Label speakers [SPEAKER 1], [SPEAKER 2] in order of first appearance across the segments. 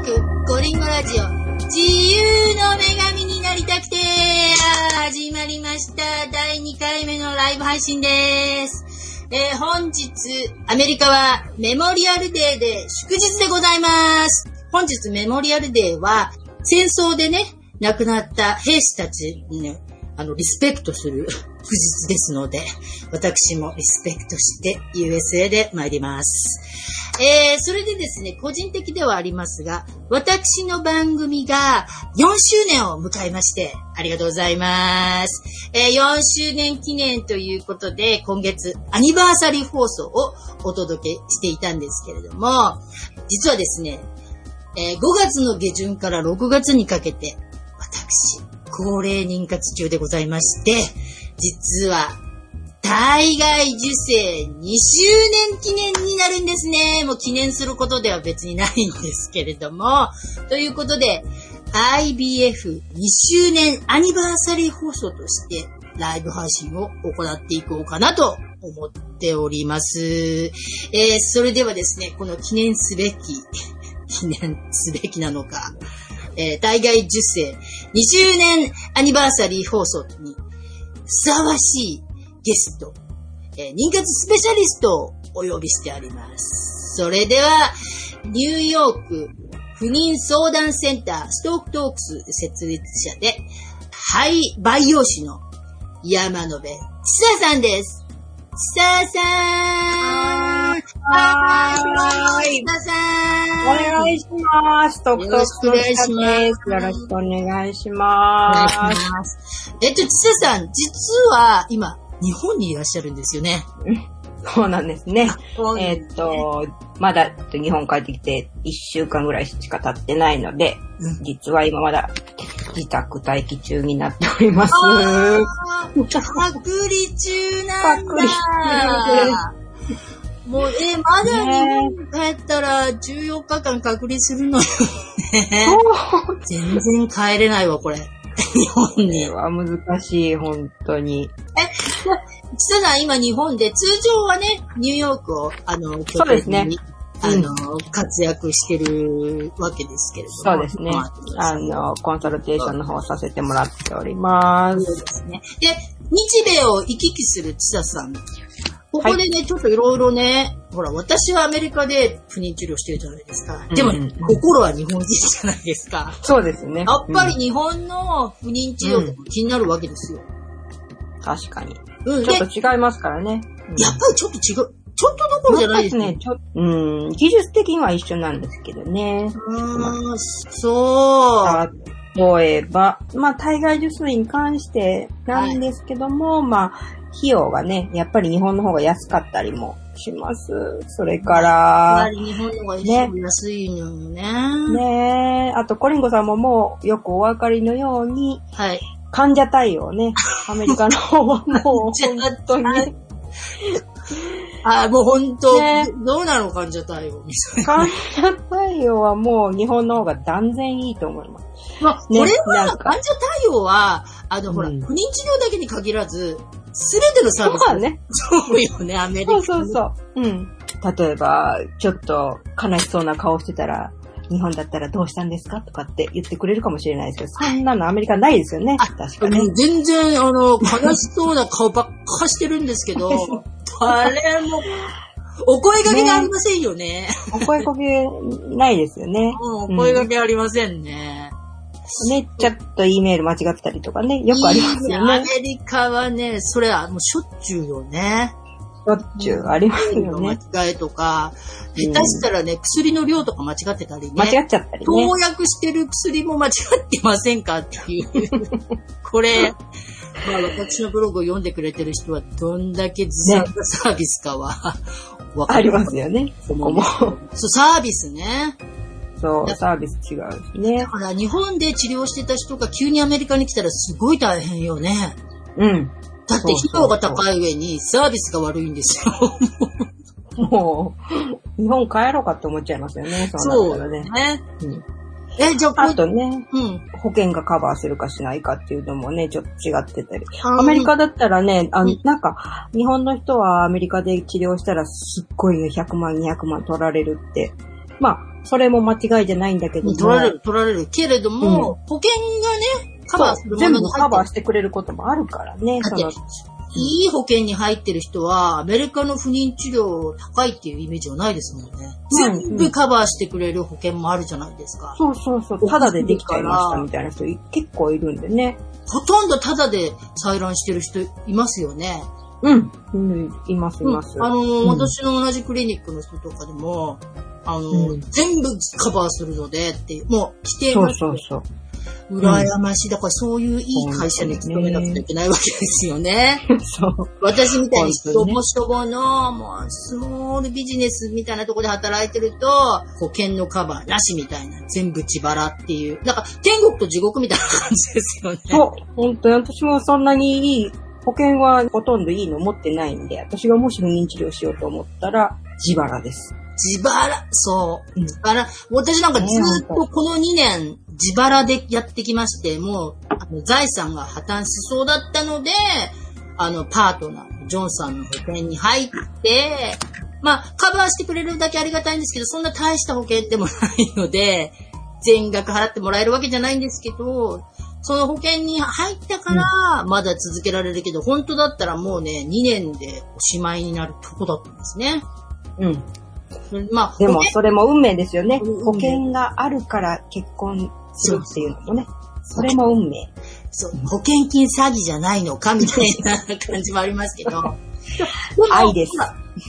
[SPEAKER 1] ーク、ゴリンゴラジオ、自由の女神になりたくて、始まりました。第2回目のライブ配信です。えー、本日、アメリカはメモリアルデーで祝日でございます。本日メモリアルデーは、戦争でね、亡くなった兵士たちにね、あの、リスペクトする不日ですので、私もリスペクトして USA で参ります。えー、それでですね、個人的ではありますが、私の番組が4周年を迎えまして、ありがとうございます。えー、4周年記念ということで、今月アニバーサリー放送をお届けしていたんですけれども、実はですね、えー、5月の下旬から6月にかけて、私、高齢妊活中でございまして、実は、体外受精2周年記念になるんですね。もう記念することでは別にないんですけれども。ということで、IBF2 周年アニバーサリー放送としてライブ配信を行っていこうかなと思っております。えー、それではですね、この記念すべき、記念すべきなのか、えー、体外受精2周年アニバーサリー放送にふさわしいゲスト、えー、妊活スペシャリストをお呼びしてあります。それでは、ニューヨーク不妊相談センター Stork Talks 設立者で、胚培養士の山野辺千佐さんです。ちささー
[SPEAKER 2] はーい。ささーお願いします。トクトクトです。よろしくお願いします。お願いします。
[SPEAKER 1] えっと、ちささん、実は今、日本にいらっしゃるんですよね。
[SPEAKER 2] そうなんですね。えっと、まだ日本帰ってきて1週間ぐらいしか経ってないので、うん、実は今まだ自宅待機中になっております。
[SPEAKER 1] 隔離中なんだ。隔離中もう、え、まだ日本帰ったら14日間隔離するのよね。全然帰れないわ、これ。日本に。
[SPEAKER 2] は難しい、本当に。
[SPEAKER 1] え、実は今日本で、通常はね、ニューヨークを、あの、
[SPEAKER 2] そうですね。
[SPEAKER 1] あの、うん、活躍してるわけですけれど
[SPEAKER 2] も。そうですね。あの、コンサルテーションの方させてもらっております。そうです
[SPEAKER 1] ね。で、日米を行き来する千田さん。ここでね、はい、ちょっといろいろね、ほら、私はアメリカで不妊治療してるじゃないですか。でも、ね、心は日本人じゃないですか。
[SPEAKER 2] そうですね。
[SPEAKER 1] やっぱり日本の不妊治療とか気になるわけですよ。
[SPEAKER 2] 確かに。うん、ちょっと違いますからね。
[SPEAKER 1] やっぱりちょっと違う。ちょっとどころじゃないですね。
[SPEAKER 2] ちょうん、技術的には一緒なんですけどね。
[SPEAKER 1] うん、そ
[SPEAKER 2] う。例えば、まあ、体外受精に関してなんですけども、はい、まあ、費用がね、やっぱり日本の方が安かったりもします。それから、や
[SPEAKER 1] はり日本の方が安いのよね。
[SPEAKER 2] ねあと、コリンゴさんももうよくお分かりのように、はい。患者対応ね、アメリカの方はもう本当に、
[SPEAKER 1] あ、もう本当、ね、どうなの患者対応みたいな。
[SPEAKER 2] 患者対応はもう日本の方が断然いいと思います。
[SPEAKER 1] まあ、ね、これは、患者対応は、あの、ほら、不妊治療だけに限らず、すべてのサービス。そうね。そうよね、アメリカ。
[SPEAKER 2] そうそうそう。うん。例えば、ちょっと悲しそうな顔してたら、日本だったらどうしたんですかとかって言ってくれるかもしれないですけど、そんなのアメリカないですよね。確かに。
[SPEAKER 1] 全然、あの、悲しそうな顔ばっかしてるんですけど、あれも、お声掛けがありませんよね。ね
[SPEAKER 2] お声掛けないですよね。
[SPEAKER 1] うん、お声掛けありませんね。
[SPEAKER 2] ね、ちょっと E メール間違ってたりとかね、よくありますよね。
[SPEAKER 1] アメリカはね、それはもうしょっちゅうよね。
[SPEAKER 2] しょっちゅうありますよね。
[SPEAKER 1] 間違いとか、下手したらね、薬の量とか間違ってたりね。
[SPEAKER 2] 間違っちゃったりね。
[SPEAKER 1] 投薬してる薬も間違ってませんかっていう。これ、まあ私のブログを読んでくれてる人はどんだけ自産サービスかは、
[SPEAKER 2] わ、かりますよね。そこも。そ
[SPEAKER 1] う、サービスね。
[SPEAKER 2] そう、サービス違うね。
[SPEAKER 1] だから日本で治療してた人が急にアメリカに来たらすごい大変よね。
[SPEAKER 2] うん。
[SPEAKER 1] だって費用が高い上にサービスが悪いんですよ。
[SPEAKER 2] もう、日本帰ろうかって思っちゃいますよね。
[SPEAKER 1] そうだね。ね。うんえ、
[SPEAKER 2] じゃあ、あとね、うん、保険がカバーするかしないかっていうのもね、ちょっと違ってたり。アメリカだったらね、あの、なんか、日本の人はアメリカで治療したらすっごい100万、200万取られるって。まあ、それも間違いじゃないんだけども。
[SPEAKER 1] 取られる、取られる。けれども、保険がね、カバーするも
[SPEAKER 2] 全部。カバーしてくれることもあるからね。
[SPEAKER 1] だっていい保険に入ってる人は、アメリカの不妊治療高いっていうイメージはないですもんね。
[SPEAKER 2] うん
[SPEAKER 1] 全部カバーしてくれる保険もあるじゃないですか。
[SPEAKER 2] そうそうそう。ただでできちゃいましたみたいな人い結構いるんでね。
[SPEAKER 1] ほとんどタダで採卵してる人いますよね。
[SPEAKER 2] うん。うん、いますいます。
[SPEAKER 1] あの、
[SPEAKER 2] ん
[SPEAKER 1] 私の同じクリニックの人とかでも、あの、
[SPEAKER 2] うん
[SPEAKER 1] 全部カバーするのでっていう、もう規定
[SPEAKER 2] そう
[SPEAKER 1] が
[SPEAKER 2] そうそう。
[SPEAKER 1] 羨ましい。だからそういういい会社に勤めなくちゃいけないわけですよね。
[SPEAKER 2] そう。
[SPEAKER 1] 私みたいにしぼしょぼの、もう、スモールビジネスみたいなところで働いてると、保険のカバーなしみたいな、全部自腹っていう。なんか、天国と地獄みたいな感じですよね。
[SPEAKER 2] そう。本当に私もそんなにいい、保険はほとんどいいの持ってないんで、私がもし不妊治療しようと思ったら、自腹です。
[SPEAKER 1] 自腹、そう。
[SPEAKER 2] うん
[SPEAKER 1] 自腹。私なんかずっとこの2年、自腹でやってきまして、もう、あの財産が破綻しそうだったので、あの、パートナー、ジョンさんの保険に入って、まあ、カバーしてくれるだけありがたいんですけど、そんな大した保険でもないので、全額払ってもらえるわけじゃないんですけど、その保険に入ったから、まだ続けられるけど、本当だったらもうね、2年でおしまいになるとこだったんですね。
[SPEAKER 2] うん。
[SPEAKER 1] まあ、
[SPEAKER 2] でもそれも運命ですよね。
[SPEAKER 1] うん
[SPEAKER 2] 保険があるから結婚するっていうのもね。それも運命。
[SPEAKER 1] そう、保険金詐欺じゃないのかみたいな感じもありますけど。
[SPEAKER 2] 愛です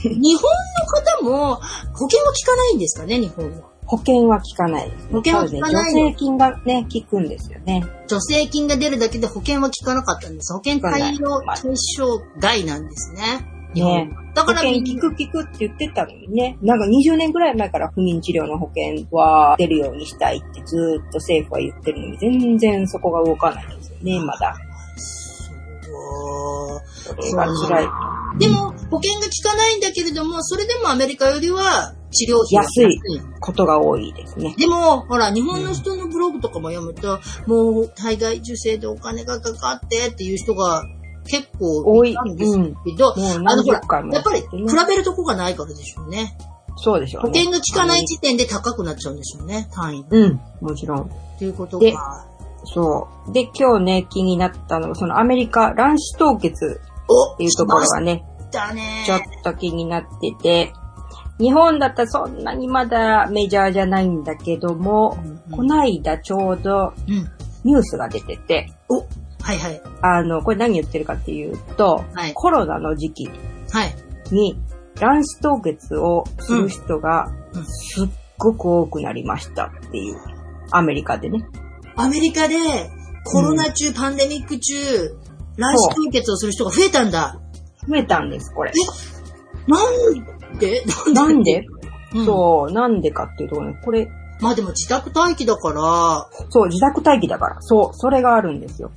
[SPEAKER 1] 日本の方も保険は効かないんですかね、日本は。
[SPEAKER 2] 保険は効かないです、ね。
[SPEAKER 1] 保険は効かない
[SPEAKER 2] ね助成金がね、効くんですよね。
[SPEAKER 1] 助成金が出るだけで保険は効かなかったんです。保険対応対象外なんですね。
[SPEAKER 2] ね
[SPEAKER 1] だから、
[SPEAKER 2] 保険効く効くって言ってたのにね。なんか20年ぐらい前から不妊治療の保険は出るようにしたいってずーっと政府は言ってるのに、全然そこが動かないんですよね、まだ。
[SPEAKER 1] そ
[SPEAKER 2] れが辛い。
[SPEAKER 1] でも、保険が効かないんだけれども、それでもアメリカよりは治療費が
[SPEAKER 2] 安いことが多いですね。
[SPEAKER 1] でも、ほら、日本の人のブログとかも読むと、もう、体外受精でお金がかかってっていう人が結構
[SPEAKER 2] 多い
[SPEAKER 1] たんですけど、
[SPEAKER 2] もう
[SPEAKER 1] あの、
[SPEAKER 2] 何
[SPEAKER 1] ほらやっぱり
[SPEAKER 2] ね
[SPEAKER 1] 比べるとこがないからでしょうね。
[SPEAKER 2] そうでしょうね。
[SPEAKER 1] 保険が効かない時点で高くなっちゃうんでしょうね、単位。っ
[SPEAKER 2] うん、もちろん。
[SPEAKER 1] ていうこと
[SPEAKER 2] で
[SPEAKER 1] が。
[SPEAKER 2] そう。で、今日ね、気になったのが、そのアメリカ卵子凍結
[SPEAKER 1] お
[SPEAKER 2] っていうところがね、
[SPEAKER 1] だね。
[SPEAKER 2] ちょっと気になってて、日本だったらそんなにまだメジャーじゃないんだけども、
[SPEAKER 1] うんうん
[SPEAKER 2] こないだちょうど
[SPEAKER 1] うん。
[SPEAKER 2] ニュースが出てて、
[SPEAKER 1] おはいはい。
[SPEAKER 2] あの、これ何言ってるかっていうと、
[SPEAKER 1] はい
[SPEAKER 2] コロナの時期
[SPEAKER 1] はい。
[SPEAKER 2] に卵子凍結をする人が
[SPEAKER 1] うんうん
[SPEAKER 2] すっごく多くなりましたっていう、アメリカでね。
[SPEAKER 1] アメリカでコロナ中、パンデミック中、卵子凍結をする人が増えたんだ。
[SPEAKER 2] 増えたんです、これ。
[SPEAKER 1] なんで
[SPEAKER 2] なんで、
[SPEAKER 1] うん
[SPEAKER 2] そう、なんでかっていうとね、これ、
[SPEAKER 1] まあでも自宅待機だから、
[SPEAKER 2] そう、自宅待機だから。そう、それがあるんですよ。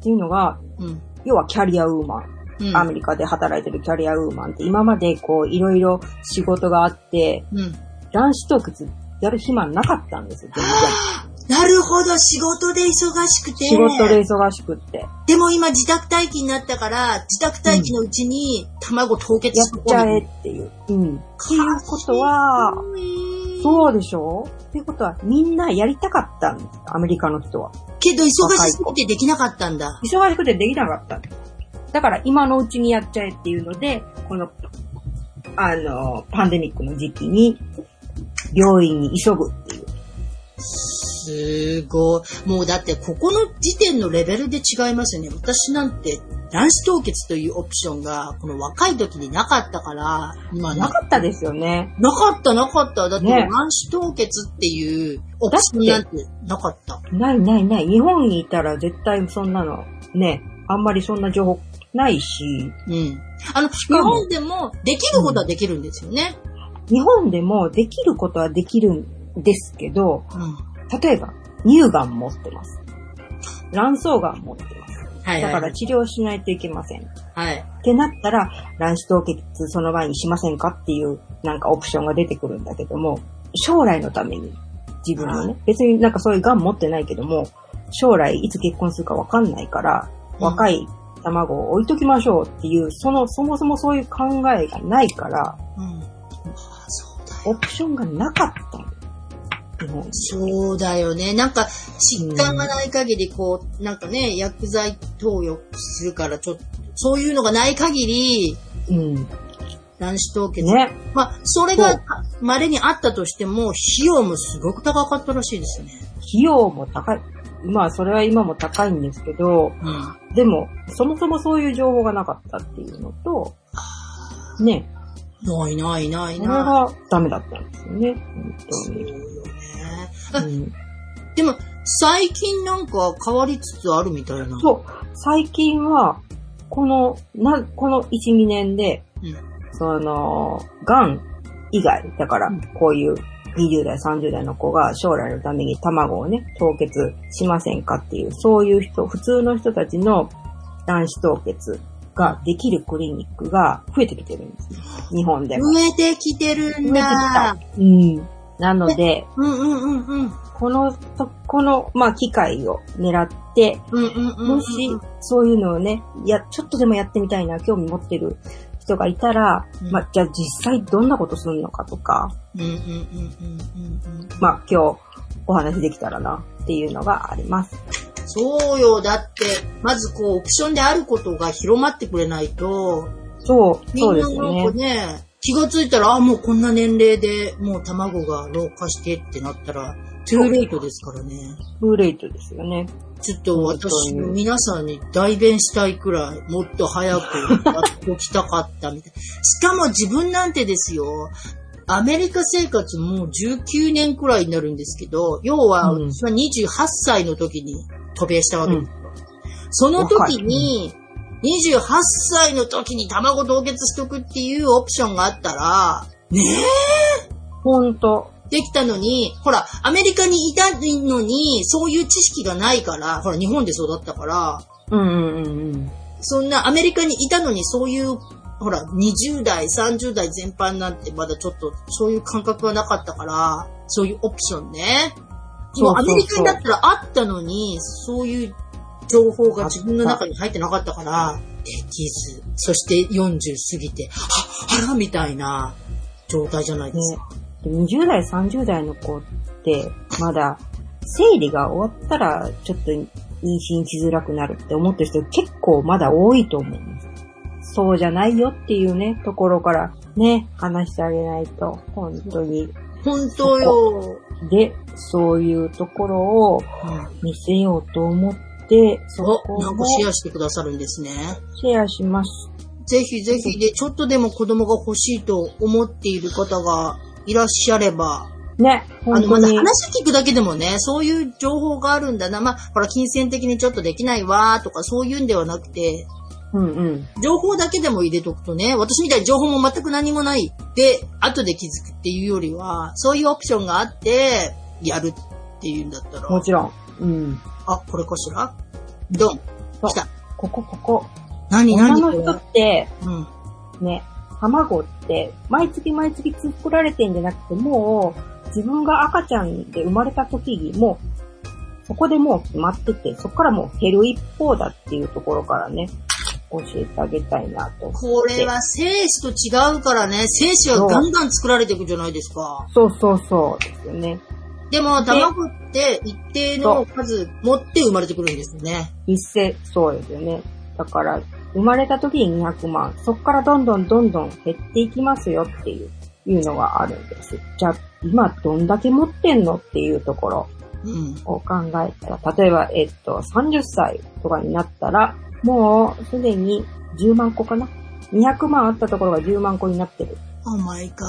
[SPEAKER 2] っていうのが、
[SPEAKER 1] うん。
[SPEAKER 2] 要はキャリアウーマン。
[SPEAKER 1] うん。
[SPEAKER 2] アメリカで働いてるキャリアウーマンって今までこういろいろ仕事があって、
[SPEAKER 1] うん。
[SPEAKER 2] 卵子凍結やる暇なかったんですよ、全
[SPEAKER 1] なるほど、仕事で忙しくて。
[SPEAKER 2] 然。仕事で忙しくって。
[SPEAKER 1] でも今自宅待機になったから、自宅待機のうちに卵凍結
[SPEAKER 2] や
[SPEAKER 1] し
[SPEAKER 2] っちゃえっていう。うん。っていうことは、
[SPEAKER 1] う。
[SPEAKER 2] そうでしょ？っていうことはみんなやりたかったんです、アメリカの人は。
[SPEAKER 1] けど忙しすぎてできなかったんだ。
[SPEAKER 2] 忙しくてできなかった。だから今のうちにやっちゃえっていうので、この、あの、パンデミックの時期に、病院に急ぐっていう。
[SPEAKER 1] すごい。もうだってここの時点のレベルで違いますよね。私なんて卵子凍結というオプションがこの若い時になかったから、今
[SPEAKER 2] なかったですよね。
[SPEAKER 1] なかったなかった。だって
[SPEAKER 2] ね
[SPEAKER 1] 卵子凍結っていうオプションなんてなかった。
[SPEAKER 2] ないないない。日本にいたら絶対そんなの、ね、あんまりそんな情報ないし、
[SPEAKER 1] うん。あの、日本でもできることはできるんですよね。
[SPEAKER 2] 日本でもできることはできるんですけど、
[SPEAKER 1] うん。
[SPEAKER 2] 例えば、乳がん持ってます。卵巣がん持ってます。
[SPEAKER 1] はいはい。
[SPEAKER 2] だから治療しないといけません。っ
[SPEAKER 1] はい。
[SPEAKER 2] てなったら、卵子凍結その前にしませんかっていう、なんかオプションが出てくるんだけども、将来のために、自分のね、別になんかそういうがん持ってないけども、将来いつ結婚するかわかんないから、
[SPEAKER 1] うん
[SPEAKER 2] 若い卵を置いときましょうっていう、その、そもそもそういう考えがないから、
[SPEAKER 1] うん。
[SPEAKER 2] オプションがなかったの。
[SPEAKER 1] そうだよね。なんか、疾患がない限り、こう、なんかね、薬剤投与するから、ちょっと、そういうのがない限り、
[SPEAKER 2] うん。
[SPEAKER 1] 卵子凍結。
[SPEAKER 2] ね。
[SPEAKER 1] まあ、それが稀にあったとしても、費用もすごく高かったらしいですね。
[SPEAKER 2] 費用も高い。まあ、それは今も高いんですけど、うん、でも、そもそもそういう情報がなかったっていうのと、ね。
[SPEAKER 1] ないないないない。それ
[SPEAKER 2] がダメだったんですよね。本当に。
[SPEAKER 1] そうよね。うん、でも、最近なんか変わりつつあるみたいな。
[SPEAKER 2] そう。最近は、この、な、この1、2年で、うん、その、癌以外、だから、こういう20代、30代の子が将来のために卵をね、凍結しませんかっていう、そういう人、普通の人たちの卵子凍結ができるクリニックが増えてきてるんです日本で
[SPEAKER 1] も。増えてきてるんだ。
[SPEAKER 2] うん。なので、
[SPEAKER 1] うんうんうんうん。
[SPEAKER 2] この、この、まあ、機会を狙って、もし、そういうのをね、や、ちょっとでもやってみたいな、興味持ってる人がいたら、うん、まあ、じゃあ実際どんなことするのかとか、まあ、今日お話できたらなっていうのがあります。
[SPEAKER 1] そうよ。だって、まずこう、オプションであることが広まってくれないと、
[SPEAKER 2] そう、
[SPEAKER 1] そうですね。ね、気がついたら、あ、もうこんな年齢でもう卵が老化してってなったら、トゥーレイトですからね。
[SPEAKER 2] トゥーレイトですよね。
[SPEAKER 1] ちょっと私、皆さんに代弁したいくらい、もっと早くやっきたかったみたい。しかも自分なんてですよ、アメリカ生活もう19年くらいになるんですけど、要は、私は28歳の時に渡米したわけですよ。うん、その時に、28歳の時に卵凍結しとくっていうオプションがあったら、ねえ
[SPEAKER 2] ほんと。
[SPEAKER 1] できたのに、ほら、アメリカにいたのに、そういう知識がないから、ほら、日本で育ったから、
[SPEAKER 2] うんうんうん。
[SPEAKER 1] そんなアメリカにいたのに、そういう、ほら、20代、30代全般なんてまだちょっと、そういう感覚がなかったから、そういうオプションね。もうアメリカにだったらあったのに、そういう情報が自分の中に入ってなかったから、できず、そして40過ぎて、あ、あら、みたいな状態じゃないですか。ね
[SPEAKER 2] 20代、30代の子って、まだ、生理が終わったら、ちょっと妊娠しづらくなるって思ってる人結構まだ多いと思います。そうじゃないよっていうね、ところからね、話してあげないと、本当に。
[SPEAKER 1] 本当よ。
[SPEAKER 2] で、そういうところを見せようと思って、
[SPEAKER 1] そこなんかシェアしてくださるんですね。
[SPEAKER 2] シェアします。
[SPEAKER 1] ぜひぜひで、ちょっとでも子供が欲しいと思っている方がいらっしゃれば、
[SPEAKER 2] ね。
[SPEAKER 1] あの、まだ話聞くだけでもね、そういう情報があるんだな。まあ、ほら、金銭的にちょっとできないわとか、そういうんではなくて、
[SPEAKER 2] うんうん。
[SPEAKER 1] 情報だけでも入れとくとね、私みたいに情報も全く何もないで、後で気づくっていうよりは、そういうオプションがあって、やるっていうんだったら。
[SPEAKER 2] もちろん。うん。
[SPEAKER 1] あ、これかしら？ドン。来た。
[SPEAKER 2] ここ、ここ。
[SPEAKER 1] 何、何？
[SPEAKER 2] 女の人って、うん。ね、卵って、毎月毎月作られてんじゃなくて、もう、自分が赤ちゃんで生まれた時に、もう、そこでもう決まってて、そこからもう減る一方だっていうところからね、教えてあげたいなと。
[SPEAKER 1] これは精子と違うからね、精子はガンガン作られていくじゃないですか。
[SPEAKER 2] そうそうそうですよね。
[SPEAKER 1] でも、卵って一定の数持って生まれてくるんですよね。
[SPEAKER 2] 一斉、そうですよね。だから、生まれた時に200万、そこからどんどんどんどん減っていきますよっていう、いうのがあるんです。じゃあ、今どんだけ持ってんのっていうところを考えたら、例えば、えっと、30歳とかになったら、もうすでに10万個かな ?200 万あったところが10万個になってる。
[SPEAKER 1] お前か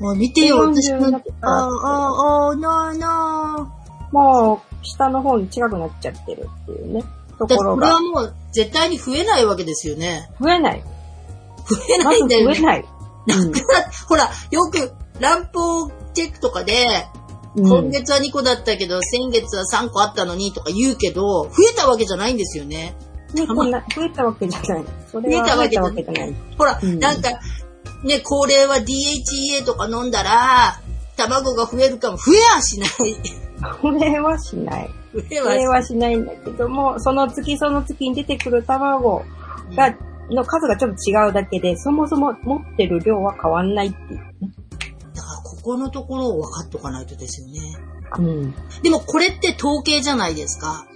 [SPEAKER 1] もう見てよ、私の。ああ、ああ、なあな
[SPEAKER 2] あ。もう、下の方に近くなっちゃってるっていうね。ところ
[SPEAKER 1] が。これはもう絶対に増えないわけですよね。
[SPEAKER 2] 増えない。
[SPEAKER 1] 増えないんだよ
[SPEAKER 2] ね。増えない。
[SPEAKER 1] なくな、ほら、よく乱暴チェックとかで、今月は2個だったけど、先月は3個あったのにとか言うけど、増えたわけじゃないんですよね。
[SPEAKER 2] ね、こんな、増えたわけじゃない。それは増えたわけじゃない。
[SPEAKER 1] ほら、うん、なんか、ね、高齢は DHEA とか飲んだら、卵が増えるかも、増えはしない。
[SPEAKER 2] 増えはしない。増えはしないんだけども、その月その月に出てくる卵が、の数がちょっと違うだけで、そもそも持ってる量は変わんないっていうね。
[SPEAKER 1] だからここのところを分かっとかないとですよね。
[SPEAKER 2] うん。
[SPEAKER 1] でもこれって統計じゃないですか。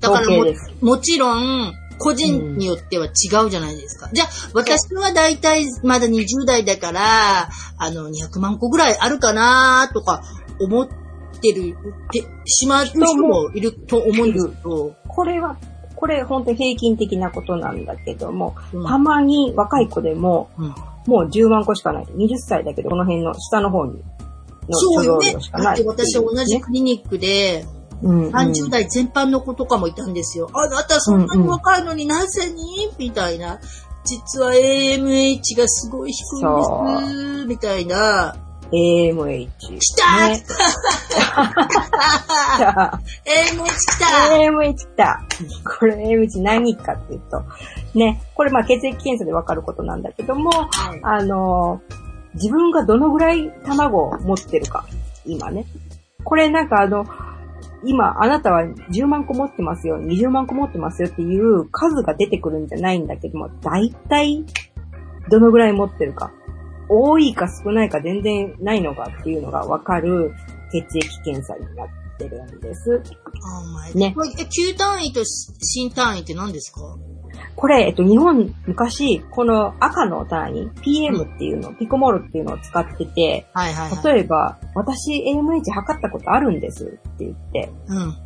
[SPEAKER 1] だからももちろん、個人によっては違うじゃないですか。じゃあ、私はだいたいまだ20代だから、あの、200万個ぐらいあるかなとか思ってる、ってしまう人もいると思うんですけど、
[SPEAKER 2] これは、これ本当に平均的なことなんだけども、
[SPEAKER 1] うん。
[SPEAKER 2] たまに若い子でも、
[SPEAKER 1] うん。
[SPEAKER 2] もう10万個しかない。20歳だけど、この辺の下の方に、の
[SPEAKER 1] そうよねだって私同じクリニックで、
[SPEAKER 2] うんうん
[SPEAKER 1] 30代全般の子とかもいたんですよ。あなたそんなに若いのになぜに？みたいな。実は AMH がすごい低いんです。みたいな。
[SPEAKER 2] AMH。
[SPEAKER 1] 来た、
[SPEAKER 2] ね
[SPEAKER 1] 来た !AMH 来た
[SPEAKER 2] AMH 来た。これ AMH 何かっていうと、ね、これまあ血液検査でわかることなんだけども、
[SPEAKER 1] はい
[SPEAKER 2] あの、自分がどのぐらい卵を持ってるか、今ね。これなんかあの、今あなたは10万個持ってますよ、20万個持ってますよっていう数が出てくるんじゃないんだけども、大体どのぐらい持ってるか。多いか少ないか全然ないのかっていうのがわかる血液検査になってるんです。
[SPEAKER 1] あお前
[SPEAKER 2] ね
[SPEAKER 1] え旧単位と新単位って何ですか？
[SPEAKER 2] これ、えっと、日本、昔、この赤の単位、PM っていうの、ピコモールっていうのを使ってて、
[SPEAKER 1] はいはいはい。
[SPEAKER 2] 例えば、私 AMH 測ったことあるんですって言って、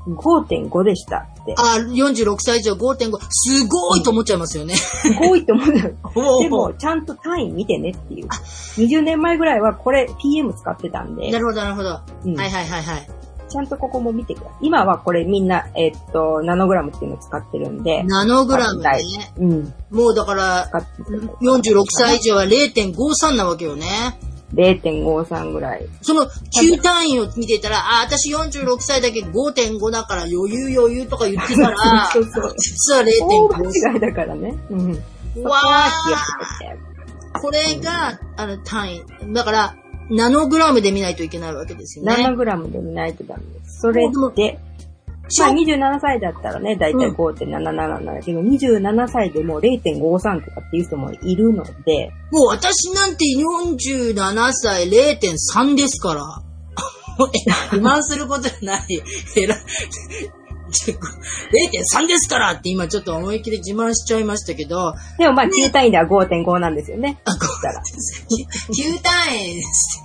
[SPEAKER 1] うん。
[SPEAKER 2] 5.5でしたって。
[SPEAKER 1] あ、46歳以上5.5。すごいと思っちゃいますよね。
[SPEAKER 2] すごいと思うんだよ。
[SPEAKER 1] おー
[SPEAKER 2] でも、ちゃんと単位見てねっていう。20年前ぐらいはこれ PM 使ってたんで
[SPEAKER 1] な、るほどなるほど。
[SPEAKER 2] うん
[SPEAKER 1] はいはいはいはい。
[SPEAKER 2] ちゃんとここも見てください。今はこれみんな、えっと、ナノグラムっていうのを使ってるんで、
[SPEAKER 1] ナノグラムね。
[SPEAKER 2] うん、
[SPEAKER 1] もうだから、
[SPEAKER 2] 使ってください
[SPEAKER 1] 46歳以上は0.53なわけよね。
[SPEAKER 2] 0.53ぐらい。
[SPEAKER 1] その旧単位を見てたら、あ、私46歳だけど5.5だから余裕余裕とか言ってたら、
[SPEAKER 2] そうそう
[SPEAKER 1] 実は
[SPEAKER 2] 大間
[SPEAKER 1] 0.5。
[SPEAKER 2] 違いだからね。うん。
[SPEAKER 1] わ
[SPEAKER 2] は気をつ
[SPEAKER 1] ー
[SPEAKER 2] けて。
[SPEAKER 1] これが、あの、単位。だから、ナノグラムで見ないといけないわけですよね。
[SPEAKER 2] 7グラムで見ないとダメです。それで、まあ27歳だったらね、だいたい5.77なんだけど、27歳でもう0.53とかっていう人もいるので、
[SPEAKER 1] もう私なんて47歳0.3ですから。自慢することじゃない。えら0.3ですからって今ちょっと思いっきり自慢しちゃいましたけど、
[SPEAKER 2] でもまあ9単位では5.5なんですよね。
[SPEAKER 1] あ、ご
[SPEAKER 2] したら。
[SPEAKER 1] 9単位です。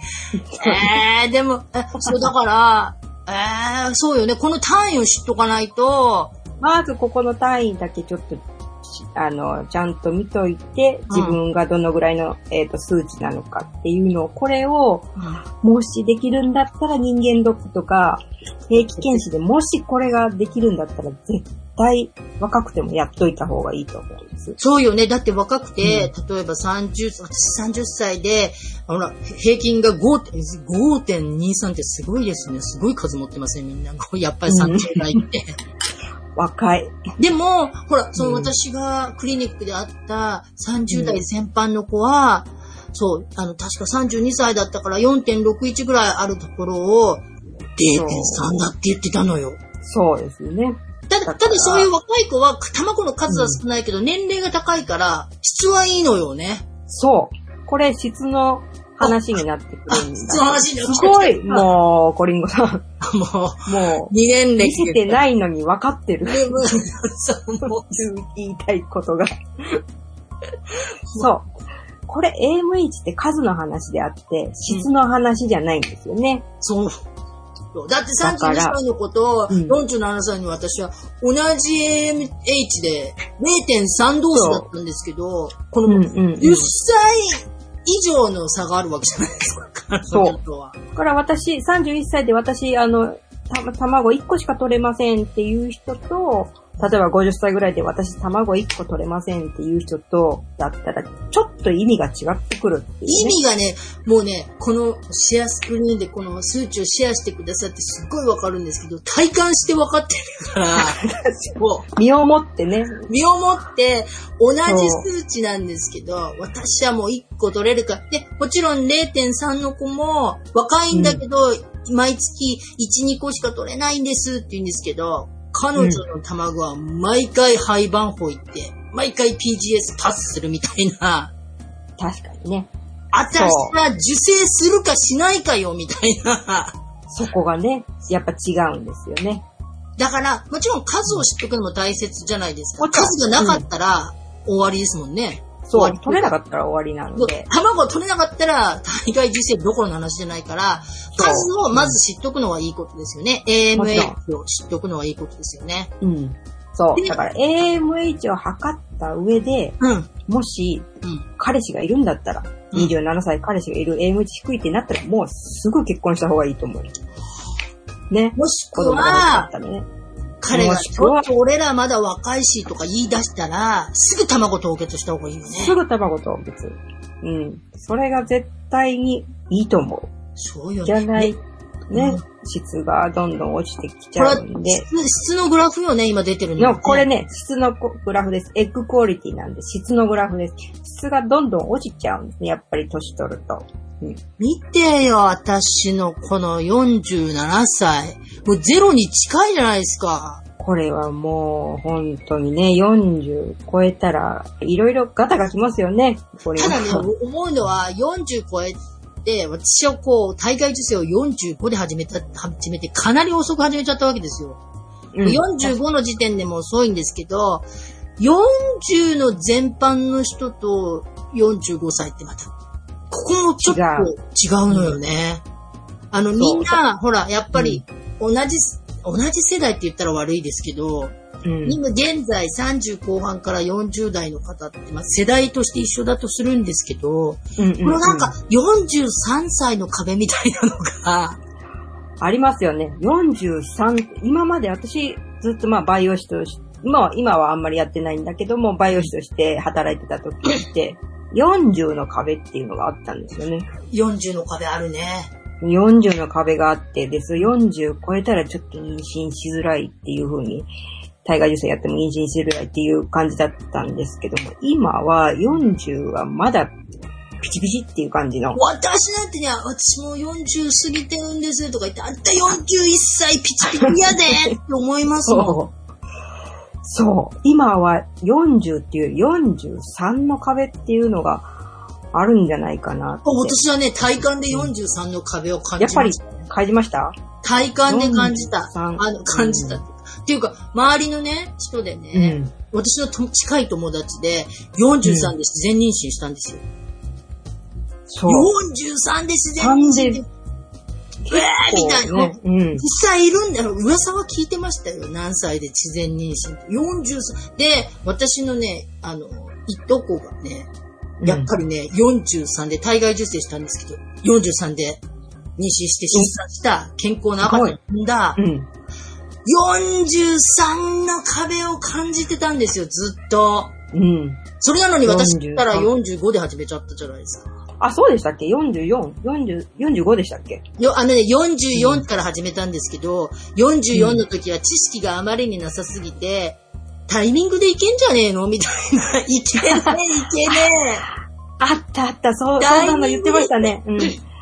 [SPEAKER 1] えー、でも、えそうだから、えー、そうよね。この単位を知っとかないと、
[SPEAKER 2] まずここの単位だけちょっと、あの、ちゃんと見といて、自分がどのぐらいの、えっ、と、数値なのかっていうのを、これを、もしできるんだったら人間ドックとか、定期検診でもしこれができるんだったら絶対若くてもやっといた方がいいと思うんです。
[SPEAKER 1] そうよね。だって若くて、例えば30、私30歳で、ほら、平均が5 5.23ってすごいですね。すごい数持ってません、みんな。やっぱり30代って。
[SPEAKER 2] 若い。
[SPEAKER 1] でも、ほら、その
[SPEAKER 2] うん
[SPEAKER 1] 私がクリニックで会った30代全般の子は、そう、あの、確か32歳だったから4.61ぐらいあるところを、0.3だって言ってたのよ。
[SPEAKER 2] そうですよね。
[SPEAKER 1] ただ、ただそういう若い子は卵の数は少ないけど、年齢が高いから質はいいのよね。
[SPEAKER 2] そう。これ質の話になってくるんだ。
[SPEAKER 1] あ質の話になって
[SPEAKER 2] すごい、もう、コリンゴさん。
[SPEAKER 1] もう、
[SPEAKER 2] も
[SPEAKER 1] 2年
[SPEAKER 2] う、見
[SPEAKER 1] 歴
[SPEAKER 2] せてないのに分かってる。
[SPEAKER 1] そう
[SPEAKER 2] 言いたいことが。そう。これ AMH って数の話であって、質の話じゃないんですよね。
[SPEAKER 1] そう。だって32
[SPEAKER 2] だから
[SPEAKER 1] 歳の子と
[SPEAKER 2] うん
[SPEAKER 1] 47歳の私は同じ AMH で0.3同士だったんですけど、この
[SPEAKER 2] うんうんうん
[SPEAKER 1] 10歳以上の差があるわけじゃないですか、
[SPEAKER 2] そう。だから私、31歳で私、あの、た卵1個しか取れませんっていう人と、例えば50歳ぐらいで私卵1個取れませんっていう人と、だったら、ちょっと意味が違ってくるっていう、ね。
[SPEAKER 1] 意味がね、もうね、このシェアスクリーンでこの数値をシェアしてくださってすっごいわかるんですけど、体感してわかってるから、もう
[SPEAKER 2] 身をもってね、
[SPEAKER 1] 身をもって同じ数値なんですけど、私はもう1個取れるか。で、もちろん0.3の子も若いんだけど、毎月1、2個しか取れないんですって言うんですけど、彼女の卵は毎回廃盤法行って、毎回 PGS パスするみたいな、
[SPEAKER 2] 確かにね。
[SPEAKER 1] 私は受精するかしないかよ、みたいな。
[SPEAKER 2] そこがね、やっぱ違うんですよね。
[SPEAKER 1] だから、もちろん数を知っておくのも大切じゃないですか。数がなかったら終わりですもんね。
[SPEAKER 2] そう、取れなかったら終わりなので。
[SPEAKER 1] 卵取れなかったら大会受精どころの話じゃないから、数をまず知っとくのはいいことですよね。AMH を知っとくのはいいことですよね。
[SPEAKER 2] うん。そう。だから AMH を測った上で、
[SPEAKER 1] うん。
[SPEAKER 2] もし、
[SPEAKER 1] うん。
[SPEAKER 2] 彼氏がいるんだったら、
[SPEAKER 1] うん
[SPEAKER 2] 27歳彼氏がいる AMH 低いってなったら、もうすぐ結婚した方がいいと思うよ。ね。
[SPEAKER 1] もしくは
[SPEAKER 2] っ、たらね。
[SPEAKER 1] 彼がちょっと俺らまだ若いしとか言い出したら、すぐ卵凍結した方がいいよね。
[SPEAKER 2] すぐ卵と別。うん。それが絶対にいいと思う。
[SPEAKER 1] そうよね。
[SPEAKER 2] じゃない、ね、
[SPEAKER 1] うん
[SPEAKER 2] 質がどんどん落ちてきちゃうんで。
[SPEAKER 1] 質質のグラフよね、今出てるの、
[SPEAKER 2] の、これ。ね、質のグラフです。エッグクオリティなんで、質のグラフです。質がどんどん落ちちゃうんですね。やっぱり年取ると。うん。
[SPEAKER 1] 見てよ、私のこの47歳。もうゼロに近いじゃないですか。
[SPEAKER 2] これはもう、本当にね、40超えたら、いろいろガタがきますよね。これは
[SPEAKER 1] ただね、思うのは40超えて、私はこう、大会受精を45で始めた、始めて、かなり遅く始めちゃったわけですよ。
[SPEAKER 2] うん
[SPEAKER 1] 45の時点でも遅いんですけど、40の全般の人と45歳ってまた、ここもちょっと違うのよね。あの、みんな、ほら、やっぱり、同じ、同じ世代って言ったら悪いですけど、
[SPEAKER 2] うん。
[SPEAKER 1] 今現在30後半から40代の方って、まあ、世代として一緒だとするんですけど、
[SPEAKER 2] うんうんうん
[SPEAKER 1] このなんか43歳の壁みたいなのが、
[SPEAKER 2] ありますよね。43、今まで私ずっとまあバイオ師とし、今は、今はあんまりやってないんだけども、バイオ師として働いてた時って、40の壁っていうのがあったんですよね。
[SPEAKER 1] 40の壁あるね。
[SPEAKER 2] 40の壁があって、です。40超えたらちょっと妊娠しづらいっていう風に、体外受精やっても妊娠しづらいっていう感じだったんですけども、今は40はまだピチピチっていう感じの。
[SPEAKER 1] 私なんてね、私も40過ぎてるんですとか言って、あんた41歳ピチピチやでって思いますもん。
[SPEAKER 2] そう。そう。今は40っていうより43の壁っていうのがあるんじゃないかなって。
[SPEAKER 1] 私はね、体感で43の壁を感
[SPEAKER 2] やっぱり
[SPEAKER 1] じました。
[SPEAKER 2] 感じました？
[SPEAKER 1] 体感で感じた。
[SPEAKER 2] 43
[SPEAKER 1] あの、感じた。っていうか、周りのね、人でね、
[SPEAKER 2] うん。
[SPEAKER 1] 私のと近い友達で、43で自然妊娠したんですよ。
[SPEAKER 2] そう。
[SPEAKER 1] 43で自然妊娠って、えーみたいな。
[SPEAKER 2] ね。うん
[SPEAKER 1] 実。際いるんだよ。噂は聞いてましたよ。何歳で自然妊娠って。43。で、私のね、あの、いとこがね、やっぱりね、43で体外受精したんですけど、43で妊娠して出産した健康な赤ちゃんを産んだ
[SPEAKER 2] う、ん。
[SPEAKER 1] 43の壁を感じてたんですよ、ずっと。
[SPEAKER 2] うん。
[SPEAKER 1] それなのに私
[SPEAKER 2] 43
[SPEAKER 1] ったら45で始めちゃったじゃないですか。
[SPEAKER 2] あ、そうでしたっけ ?44、40、45でしたっけ？
[SPEAKER 1] よ、あのね、44から始めたんですけど、44の時は知識があまりになさすぎて、タイミングでいけんじゃねえの？みたいな。いけねえ、いけねえ。
[SPEAKER 2] あったあった、そう、そん
[SPEAKER 1] 大
[SPEAKER 2] なの言ってましたね。うん。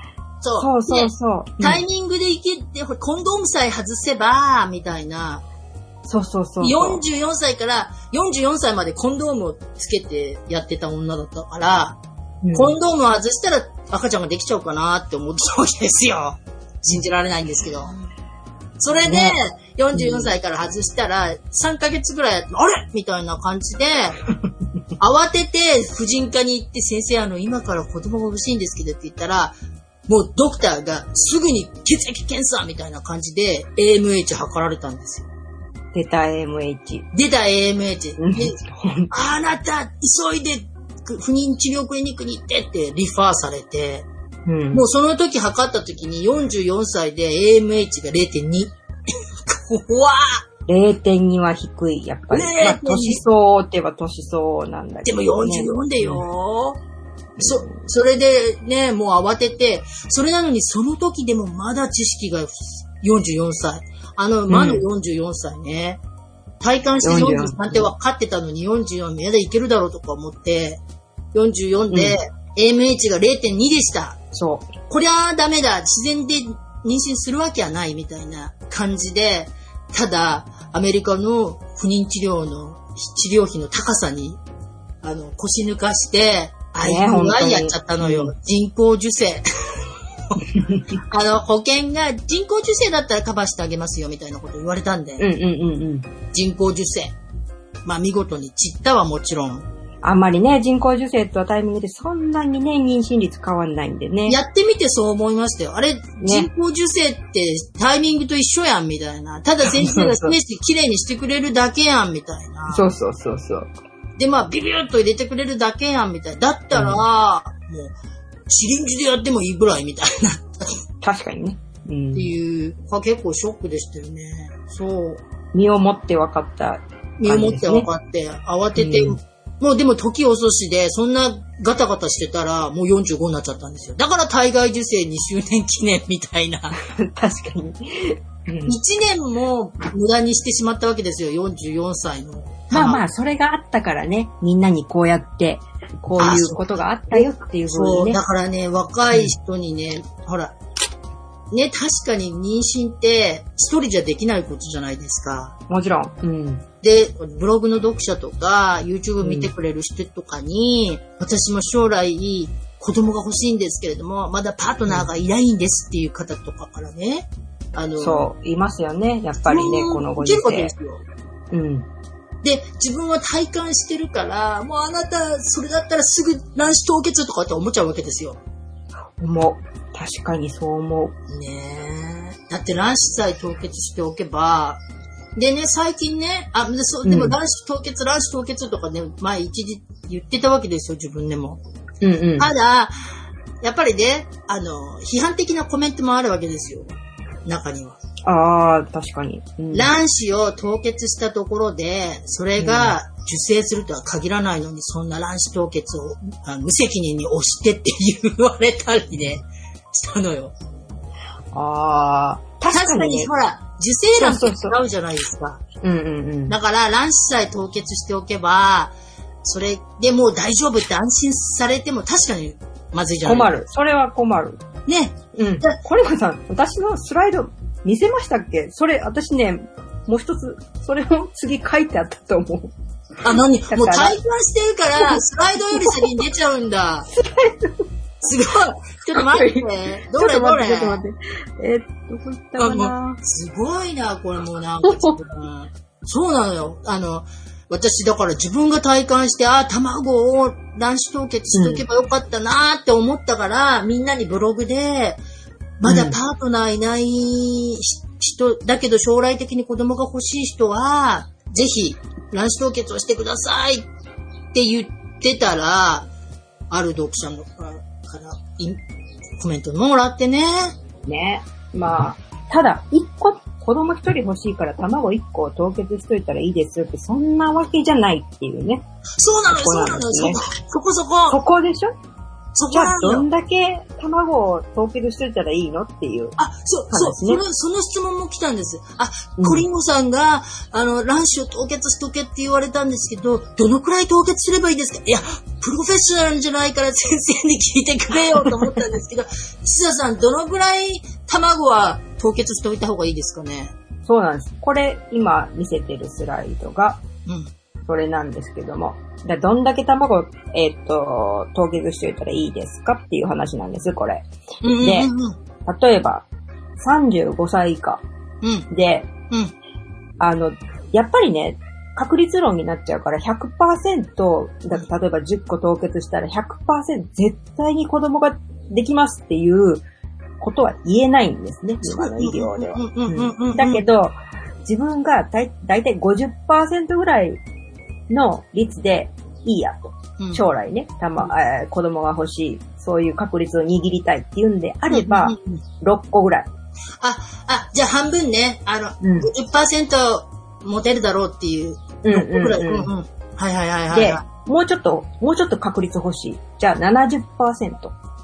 [SPEAKER 1] そ
[SPEAKER 2] そうそう
[SPEAKER 1] で
[SPEAKER 2] そう。
[SPEAKER 1] タイミングでいけって、コンドームさえ外せば、みたいな。
[SPEAKER 2] そうそうそうそう。
[SPEAKER 1] 44歳から44歳までコンドームをつけてやってた女だったから、
[SPEAKER 2] うん
[SPEAKER 1] コンドームを外したら赤ちゃんができちゃうかなって思ってたわけですよ。信じられないんですけど。それで
[SPEAKER 2] ね、
[SPEAKER 1] 44歳から外したら、3ヶ月ぐらいあれ？みたいな感じで、慌てて婦人科に行って、先生、あの、今から子供が欲しいんですけどって言ったら、もうドクターがすぐに血液検査みたいな感じで AMH 測られたんですよ。
[SPEAKER 2] 出た AMH。
[SPEAKER 1] 出た AMH。
[SPEAKER 2] うん
[SPEAKER 1] であなた、急いで不妊治療クリニックに行ってってリファーされて、
[SPEAKER 2] うん
[SPEAKER 1] もうその時測った時に44歳で AMH が0.2。怖っ
[SPEAKER 2] 0.2は低い、やっぱり。
[SPEAKER 1] 0.2
[SPEAKER 2] まあ、年相って言えば年相なんだけ
[SPEAKER 1] でも
[SPEAKER 2] ど、ね。
[SPEAKER 1] 44でよ。そ、それでね、もう慌てて、それなのにその時でもまだ知識が44歳。あの、まだ44歳ね。体感して43って分かってたのに44目でいけるだろうとか思って、44で AMH が0.2でした。
[SPEAKER 2] そう。
[SPEAKER 1] こりゃダメだ。自然で妊娠するわけはないみたいな感じで、ただ、アメリカの不妊治療の治療費の高さに、あの、腰抜かして、IUI やっちゃったのよ。人工授精。あの、保険が人工授精だったらカバーしてあげますよみたいなこと言われたんで、
[SPEAKER 2] うんうんうんうん。
[SPEAKER 1] 人工授精。まあ見事に散ったはもちろん。
[SPEAKER 2] あんまりね、人工授精とはタイミングでそんなにね、妊娠率変わんないんでね。
[SPEAKER 1] やってみてそう思いましたよ。あれ、人工授精ってタイミングと一緒やんみたいな。ただ先生が
[SPEAKER 2] そうそう
[SPEAKER 1] 示して綺麗にしてくれるだけやんみたいな。
[SPEAKER 2] そうそうそうそう。
[SPEAKER 1] で、まあ、ビビューっと入れてくれるだけやんみたいな。だったら、もう、シリンジでやってもいいぐらいみたいな。っ
[SPEAKER 2] 確かにね。うん
[SPEAKER 1] て。いう、あ結構ショックでしたよね。そう。
[SPEAKER 2] 身をもって分かった。
[SPEAKER 1] 身をもって分かって、慌てて、
[SPEAKER 2] うん
[SPEAKER 1] もうでも時遅しで、そんなガタガタしてたら、もう45になっちゃったんですよ。だから体外受精2周年記念みたいな。
[SPEAKER 2] 確かに。うん
[SPEAKER 1] 1年も無駄にしてしまったわけですよ、44歳の。
[SPEAKER 2] まあまあ、それがあったからね、みんなにこうやって、こういうことがあったよっていうふ
[SPEAKER 1] そうう、
[SPEAKER 2] にね
[SPEAKER 1] だ。からね、若い人にね、ほら、ね、確かに妊娠って一人じゃできないことじゃないですか。
[SPEAKER 2] もちろん。うん。
[SPEAKER 1] で、ブログの読者とか、YouTube 見てくれる人とかに、私も将来子供が欲しいんですけれども、まだパートナーがいないんですっていう方とかからね、あの、
[SPEAKER 2] そう、いますよね。やっぱりね、
[SPEAKER 1] うん
[SPEAKER 2] このご時世
[SPEAKER 1] いけるわけで。すよ。
[SPEAKER 2] うん。
[SPEAKER 1] で、自分は体感してるから、もうあなた、それだったらすぐ卵子凍結とかって思っちゃうわけですよ。
[SPEAKER 2] 思う。確かにそう思う。
[SPEAKER 1] ねえ。だって卵子さえ凍結しておけば、でね、最近ね、あ、でそうでも
[SPEAKER 2] うん
[SPEAKER 1] 卵子凍結、卵子凍結とかね、前一時言ってたわけですよ、自分でも。
[SPEAKER 2] うんうん。
[SPEAKER 1] ただ、やっぱりね、あの、批判的なコメントもあるわけですよ。中には。
[SPEAKER 2] ああ、確かに。うん
[SPEAKER 1] 卵子を凍結したところで、それが受精するとは限らないのに、そんな卵子凍結をあ無責任に押してって言われたりね、したのよ。
[SPEAKER 2] ああ、確
[SPEAKER 1] 確か
[SPEAKER 2] かにね。
[SPEAKER 1] にほら、受精卵って
[SPEAKER 2] そうそう
[SPEAKER 1] 違うじゃないですか。
[SPEAKER 2] うんうんうん。
[SPEAKER 1] だから卵子さえ凍結しておけば、それでもう大丈夫って安心されても確かにまずいじゃない
[SPEAKER 2] 困る。それは困る。
[SPEAKER 1] ね。
[SPEAKER 2] うん。これこさん、私のスライド見せましたっけ？それ、私ね、もう一つ、それを次書いてあったと思う。
[SPEAKER 1] あ、何？もう体感してるから、スライドより先に出ちゃうんだ。すごい。ちょっと待って。どれ？どれ？
[SPEAKER 2] ちょっと待って。えー、ったか
[SPEAKER 1] あも
[SPEAKER 2] な
[SPEAKER 1] うすごいな、これもうなんかちょっとうんそうなのよ。あの、私だから自分が体感して、あ、卵を卵子凍結しとけばよかったなって思ったから、みんなにブログで、まだパートナーいない人、だけど将来的に子供が欲しい人は、ぜひ卵子凍結をしてくださいって言ってたら、ある読者のからからいコメントもらってね。
[SPEAKER 2] ね。まあ、ただ、一個、子供一人欲しいから卵一個凍結しといたらいいですよって、そんなわけじゃないっていうね。
[SPEAKER 1] そうなのよ、
[SPEAKER 2] そ
[SPEAKER 1] そううなの
[SPEAKER 2] ね
[SPEAKER 1] そこ、そこそ
[SPEAKER 2] そ
[SPEAKER 1] こ、
[SPEAKER 2] こでしょ？
[SPEAKER 1] そ
[SPEAKER 2] じゃあ。どんだけ卵を凍結しといたらいいの？っていう。
[SPEAKER 1] あ、そう、そう、その、その質問も来たんです。あ、
[SPEAKER 2] うん
[SPEAKER 1] コリンゴさんが、あの、卵子を凍結しとけって言われたんですけど、どのくらい凍結すればいいですか？いや、プロフェッショナルじゃないから先生に聞いてくれよと思ったんですけど、岸田さん、どのくらい卵は凍結しておいた方がいいですかね
[SPEAKER 2] そうなんです。これ、今見せてるスライドが、
[SPEAKER 1] うん。
[SPEAKER 2] それなんですけども。だどんだけ卵、えっ、と、凍結しておいたらいいですかっていう話なんです、これ。
[SPEAKER 1] うんうん
[SPEAKER 2] で。例えば、35歳以下
[SPEAKER 1] うん。
[SPEAKER 2] で、
[SPEAKER 1] うん。
[SPEAKER 2] あの、やっぱりね、確率論になっちゃうから100%、だと例えば10個凍結したら100%絶対に子供ができますっていうことは言えないんですね、今の医療では。だけど、自分がだいたい50%ぐらいの率でいいやと。
[SPEAKER 1] うん
[SPEAKER 2] 将来ね、たま、えー子供が欲しい、そういう確率を握りたいっていうんであれば、
[SPEAKER 1] うんうんうん
[SPEAKER 2] 6個ぐらい。
[SPEAKER 1] あ、あ、じゃあ半分ね、あの、
[SPEAKER 2] うん
[SPEAKER 1] 50%持てるだろうっていう。
[SPEAKER 2] うん
[SPEAKER 1] 6個ぐらい。
[SPEAKER 2] うんうん
[SPEAKER 1] うんうんはいはいはいはい
[SPEAKER 2] で
[SPEAKER 1] は、
[SPEAKER 2] もうちょっと、もうちょっと確率欲しい。じゃあ70%
[SPEAKER 1] い。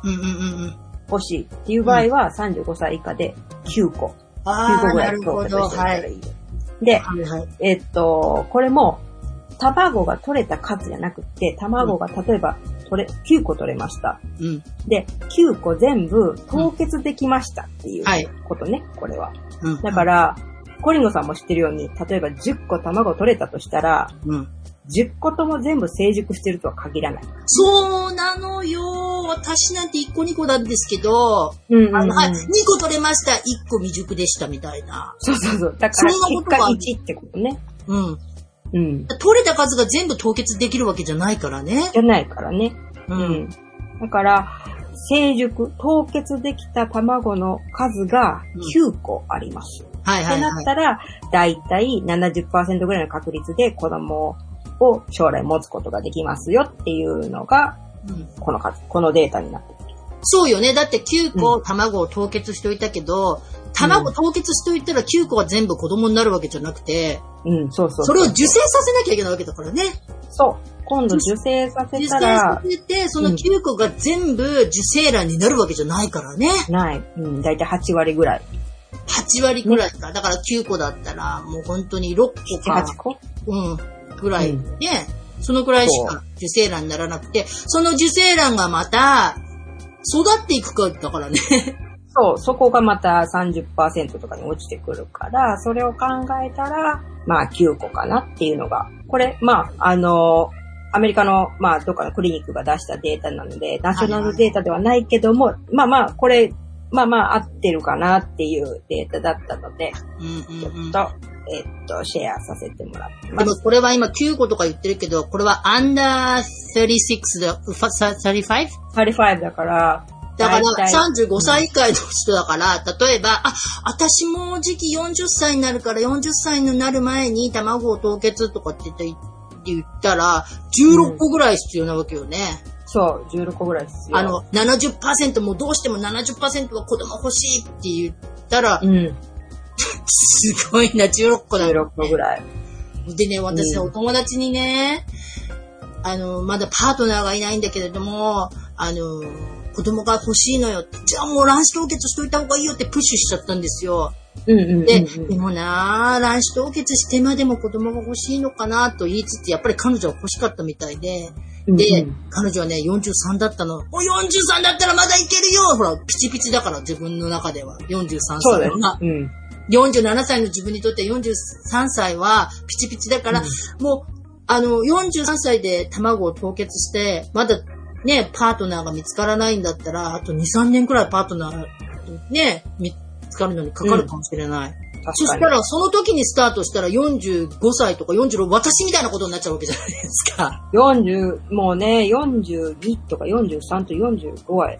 [SPEAKER 1] うんうんうんうん。
[SPEAKER 2] 欲しいっていう場合は35歳以下で9個。9
[SPEAKER 1] ああ、
[SPEAKER 2] 個ぐら
[SPEAKER 1] ないるほど。はい。
[SPEAKER 2] で、
[SPEAKER 1] はいはい。
[SPEAKER 2] えっと、これも、卵が取れた数じゃなくて、卵が例えば取れ、9個取れました。
[SPEAKER 1] うん。
[SPEAKER 2] で、9個全部凍結できましたっていう
[SPEAKER 1] はい
[SPEAKER 2] ことね、これは。
[SPEAKER 1] うん。
[SPEAKER 2] だから、コリンゴさんも知ってるように、例えば10個卵取れたとしたら、
[SPEAKER 1] うん。
[SPEAKER 2] 10個とも全部成熟してるとは限らない。
[SPEAKER 1] そうなのよ。私なんて1個2個なんですけど、
[SPEAKER 2] うんうん、うん、
[SPEAKER 1] あの、はい、2個取れました。1個未熟でしたみたいな。
[SPEAKER 2] そうそうそう。だから結果1ってことね。
[SPEAKER 1] うん。うん。取れた数が全部凍結できるわけじゃないからね。
[SPEAKER 2] じゃないからね。うん。だから、成熟、凍結できた卵の数が9個あります。うんはいはい、はい。ってなったら、だいたい70%ぐらいの確率で子供を将来持つことができますよっていうのが、うん、この数、このデータになってる。
[SPEAKER 1] そうよね。だって9個卵を凍結しておいたけど、うん、卵凍結しておいたら9個は全部子供になるわけじゃなくて、
[SPEAKER 2] うん、そうそう
[SPEAKER 1] それを受精させなきゃいけないわけだからね。
[SPEAKER 2] そう。今度受精させたら。
[SPEAKER 1] 受精させて、その9個が全部受精卵になるわけじゃないからね。
[SPEAKER 2] ない。うん、だいたい8割ぐらい。
[SPEAKER 1] 8割くらいか。ね、だから9個だったら、もう本当に6個か。
[SPEAKER 2] 8個？
[SPEAKER 1] うん。ぐらいで、うん、そのくらいしか受精卵にならなくて、その受精卵がまた、育っていくかだからね。
[SPEAKER 2] そう、そこがまた30%とかに落ちてくるから、それを考えたら、まあ9個かなっていうのが、これ、まあ、あの、アメリカの、まあ、どっかのクリニックが出したデータなので、ナショナルデータではないけども、まあまあ、これ、まあまあ合ってるかなっていうデータだったので、ちょっと、えっと、シェアさせてもらってます。
[SPEAKER 1] でもこれは今9個とか言ってるけど、これは under 36で、35?35
[SPEAKER 2] だから、
[SPEAKER 1] だから35歳以下の人だから、例えば、あ、私も時期40歳になるから40歳になる前に卵を凍結とかって言ったら、16個ぐらい必要なわけよね。
[SPEAKER 2] うんそう、16個ぐらいですよ。
[SPEAKER 1] あの、70%もどうしても70%は子供欲しいって言ったら、うん。すごいな、16個だ、
[SPEAKER 2] ね。16個ぐらい。
[SPEAKER 1] でね、私、お友達にね、あの、まだパートナーがいないんだけれども、あの、子供が欲しいのよって、じゃあもう卵子凍結しといた方がいいよってプッシュしちゃったんですよ。うんうんうんうん、で、でもな卵子凍結してまでも子供が欲しいのかなと言いつつ、やっぱり彼女は欲しかったみたいで、で、うんうん、彼女はね、43だったの。お、43だったらまだいけるよほら、ピチピチだから、自分の中では。43歳は。うん。47歳の自分にとって43歳はピチピチだから、うん、もう、あの、43歳で卵を凍結して、まだね、パートナーが見つからないんだったら、あと2、3年くらいパートナー、ね、見つかるのにかかるかもしれない。うんそしたら、その時にスタートしたら45歳とか46、私みたいなことになっちゃうわけじゃないですか。
[SPEAKER 2] 40、もうね、42とか43と45は、や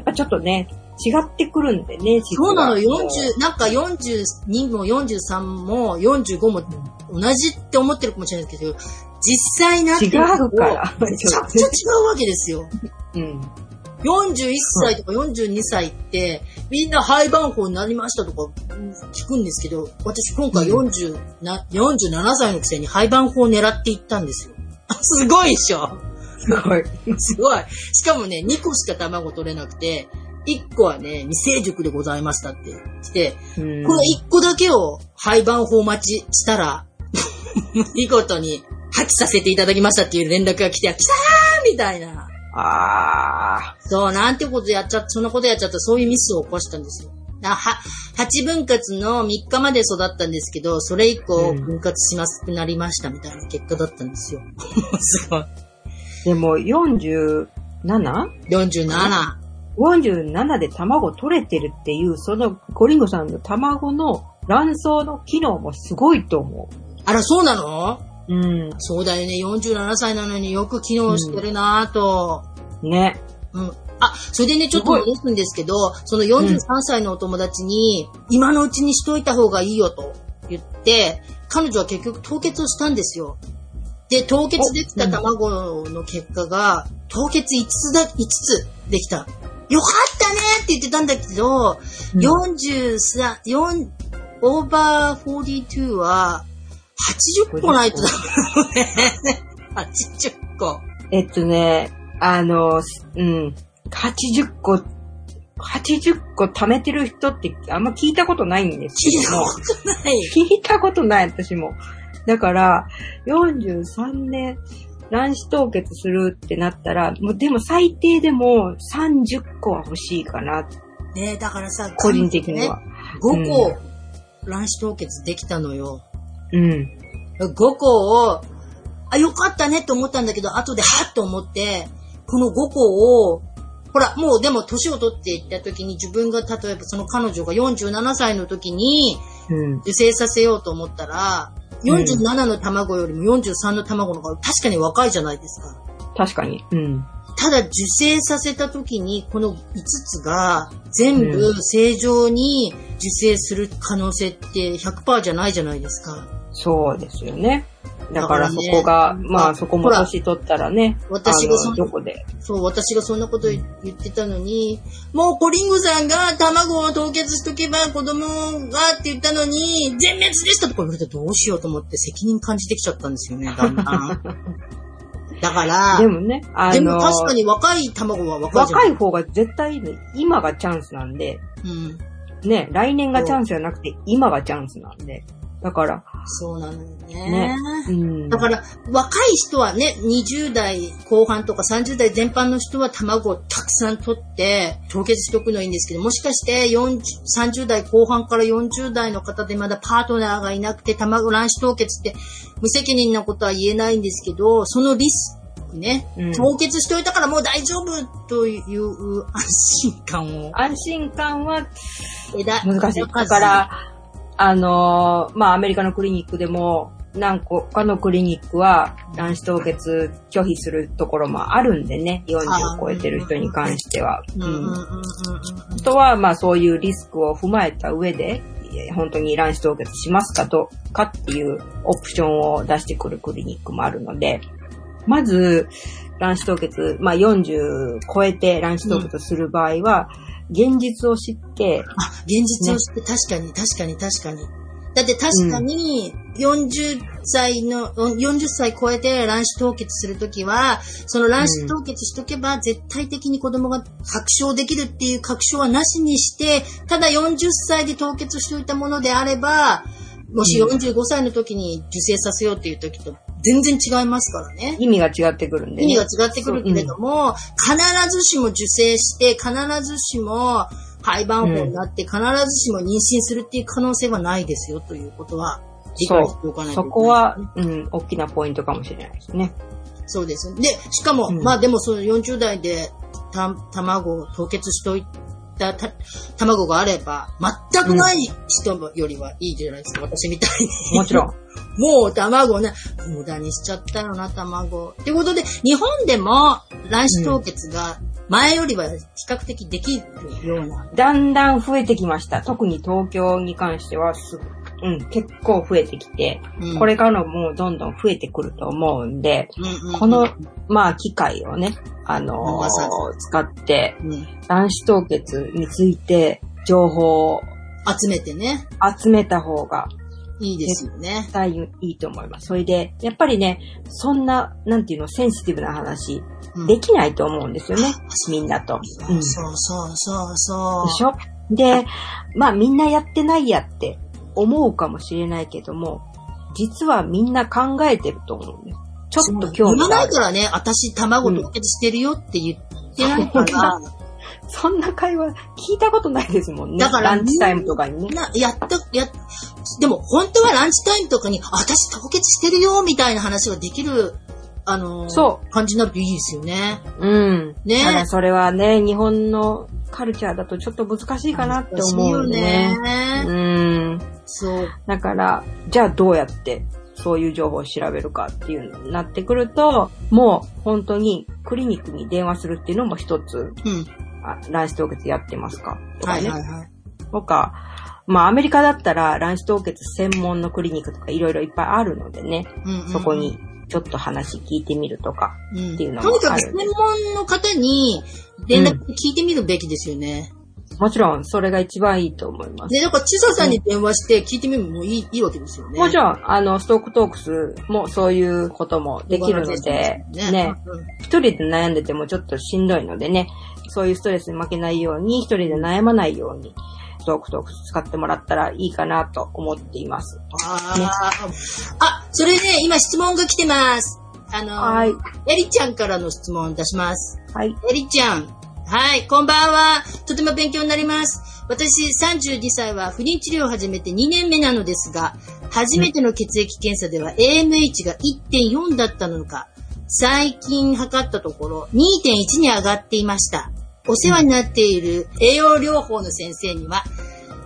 [SPEAKER 2] っぱちょっとね、違ってくるんでね、
[SPEAKER 1] そうなの、40、なんか42も43も45も同じって思ってるかもしれないけど、実際なって違
[SPEAKER 2] うから。
[SPEAKER 1] めちゃくちゃ違うわけですよ。うん。41歳とか42歳って、みんな廃番号になりましたとか聞くんですけど、私今回40な47歳のくせに廃番号を狙っていったんですよ。すごいでしょ
[SPEAKER 2] すごい。
[SPEAKER 1] すごい。しかもね、2個しか卵取れなくて、1個はね、未成熟でございましたって来て、この1個だけを廃番法待ちしたら、見事に破棄させていただきましたっていう連絡が来て、来たーみたいな。
[SPEAKER 2] ああ。
[SPEAKER 1] そう、なんてことやっちゃった、そんなことやっちゃったそういうミスを起こしたんですよ。は、8分割の3日まで育ったんですけど、それ以降分割しますくなりましたみたいな結果だったんですよ。すごい。
[SPEAKER 2] でも 47?47。47で卵取れてるっていう、そのゴリンゴさんの卵の卵巣の機能もすごいと思う。
[SPEAKER 1] あら、そうなの？
[SPEAKER 2] うん。
[SPEAKER 1] そうだよね。47歳なのによく機能してるなぁと、
[SPEAKER 2] うん。ね。
[SPEAKER 1] うん。あ、それでね、ちょっと戻すんですけど、その43歳のお友達に、今のうちにしといた方がいいよと言って、彼女は結局凍結をしたんですよ。で、凍結できた卵の結果が、凍結5つだ、5つできた。よかったねって言ってたんだけど、うん、43、4、オーバー42は、80個ないとダメね。80個。
[SPEAKER 2] えっとね、あの、うん、80個、80個貯めてる人ってあんま聞いたことないんです
[SPEAKER 1] けども。聞いたことない。
[SPEAKER 2] 聞いたことない、私も。だから、43年、卵子凍結するってなったら、もうでも最低でも30個は欲しいかな。
[SPEAKER 1] ねだからさ、
[SPEAKER 2] 個人的には。
[SPEAKER 1] 5個、卵子凍結できたのよ。
[SPEAKER 2] うん。
[SPEAKER 1] 5個を、あ、よかったねと思ったんだけど、後ではっと思って、この5個を、ほら、もうでも年を取っていった時に自分が例えばその彼女が47歳の時に受精させようと思ったら、うん、47の卵よりも43の卵の方が確かに若いじゃないですか。
[SPEAKER 2] 確かに。うん。
[SPEAKER 1] ただ受精させた時にこの5つが全部正常に受精する可能性って100%じゃないじゃないですか。
[SPEAKER 2] そうですよね。だからそこが、ね、まあそこも年取ったらね、
[SPEAKER 1] 私がそ
[SPEAKER 2] どこで。
[SPEAKER 1] そう、私がそんなこと言ってたのに、もうコリンゴさんが卵を凍結しとけば子供がって言ったのに、全滅でしたとか言われてどうしようと思って責任感じてきちゃったんですよね、だんだん。だから、
[SPEAKER 2] でもね、
[SPEAKER 1] あのでも確かに若い卵は若
[SPEAKER 2] い若い方が絶対ね、今がチャンスなんで、うん、ね、来年がチャンスじゃなくて今がチャンスなんで。だから。
[SPEAKER 1] そうなのよね。ねうん、だから、若い人はね、20代後半とか30代全般の人は卵をたくさん取って、凍結しておくのいいんですけど、もしかして40 30代後半から40代の方でまだパートナーがいなくて、卵卵子凍結って無責任なことは言えないんですけど、そのリスクね、うん、凍結しておいたからもう大丈夫という安心感を。
[SPEAKER 2] 安心感は難しい。だから、あのー、まあ、アメリカのクリニックでも、何個かのクリニックは卵子凍結拒否するところもあるんでね、40を超えてる人に関しては。うん。とは、まあそういうリスクを踏まえた上で、本当に卵子凍結しますかとかっていうオプションを出してくるクリニックもあるので、まず、卵子凍結、まあ40超えて卵子凍結する場合は、うん現実を知って。
[SPEAKER 1] あ、現実を知って、ね、確かに、確かに、確かに。だって確かに、40歳の、うん、40歳超えて卵子凍結するときは、その卵子凍結しとけば絶対的に子供が確証できるっていう確証はなしにして、ただ40歳で凍結しておいたものであれば、もし45歳の時に受精させようっていう時と全然違いますからね。
[SPEAKER 2] 意味が違ってくるんで、
[SPEAKER 1] ね、意味が違ってくるけれども、うん、必ずしも受精して、必ずしも廃盤法になって、うん、必ずしも妊娠するっていう可能性はないですよということは理解しておかない
[SPEAKER 2] といけない、ね、そこは、うん、大きなポイントかもしれないですね。
[SPEAKER 1] そうです。で、しかも、うん、まあでもその40代でた卵を凍結しといた卵があれば、全くない人よりはいいじゃないですか、私みたい
[SPEAKER 2] に。もちろん。
[SPEAKER 1] もう卵ね、無駄にしちゃったよな、卵。ってことで、日本でも卵子凍結が前よりは比較的できるような、
[SPEAKER 2] うん。だんだん増えてきました。特に東京に関してはす、うん、結構増えてきて、うん、これからもうどんどん増えてくると思うんで、うんうんうん、この、まあ、機械をね、あのー、使って、卵子凍結について情報を
[SPEAKER 1] 集めてね。
[SPEAKER 2] 集めた方が
[SPEAKER 1] いいですよね。
[SPEAKER 2] 絶対いいと思います。それで、やっぱりね、そんな、なんていうの、センシティブな話、うん、できないと思うんですよね。みんなと。
[SPEAKER 1] うん、そうそうそうそう。
[SPEAKER 2] でしょ？で、まあみんなやってないやって思うかもしれないけども、実はみんな考えてると思うんです。ちょっと興味
[SPEAKER 1] がある。言わないからね、私卵凍結してるよって言ってないから、う ん
[SPEAKER 2] そんな会話聞いたことないですもんね。だから、ランチタイムとかにね。
[SPEAKER 1] な、やった、や、でも本当はランチタイムとかに、私凍結してるよ、みたいな話ができる、あのー、そう。感じになるといいですよね。
[SPEAKER 2] うん。ねただそれはね、日本のカルチャーだとちょっと難しいかなって思うね。ねうん。そう。だから、じゃあどうやってそういう情報を調べるかっていうのになってくると、もう本当にクリニックに電話するっていうのも一つ、うん、あ卵子凍結やってますか？とかね。はいはいはい。とか、まあアメリカだったら卵子凍結専門のクリニックとかいろいろいっぱいあるのでね、うんうんうん、そこにちょっと話聞いてみるとかっていうのもある、うん、と
[SPEAKER 1] にかく専門の方に連絡聞いてみるべきですよね。
[SPEAKER 2] うん。もちろん、それが一番いいと思います。
[SPEAKER 1] で、なんか、ちささんに電話して聞いてみるのもいい,、いいわけですよね。
[SPEAKER 2] もちろん、あの、ストークトークスもそういうこともできるので、ね、ね。一人で悩んでてもちょっとしんどいのでね、そういうストレスに負けないように、一人で悩まないように、ストークトークス使ってもらったらいいかなと思っています。
[SPEAKER 1] あ、ね、あ、それで、ね、今質問が来てます。あの、はい。エリちゃんからの質問出します。はい。エリちゃん。はい、こんばんは。とても勉強になります。私32歳は不妊治療を始めて2年目なのですが、初めての血液検査では AMH が1.4だったのか、最近測ったところ2.1に上がっていました。お世話になっている栄養療法の先生には、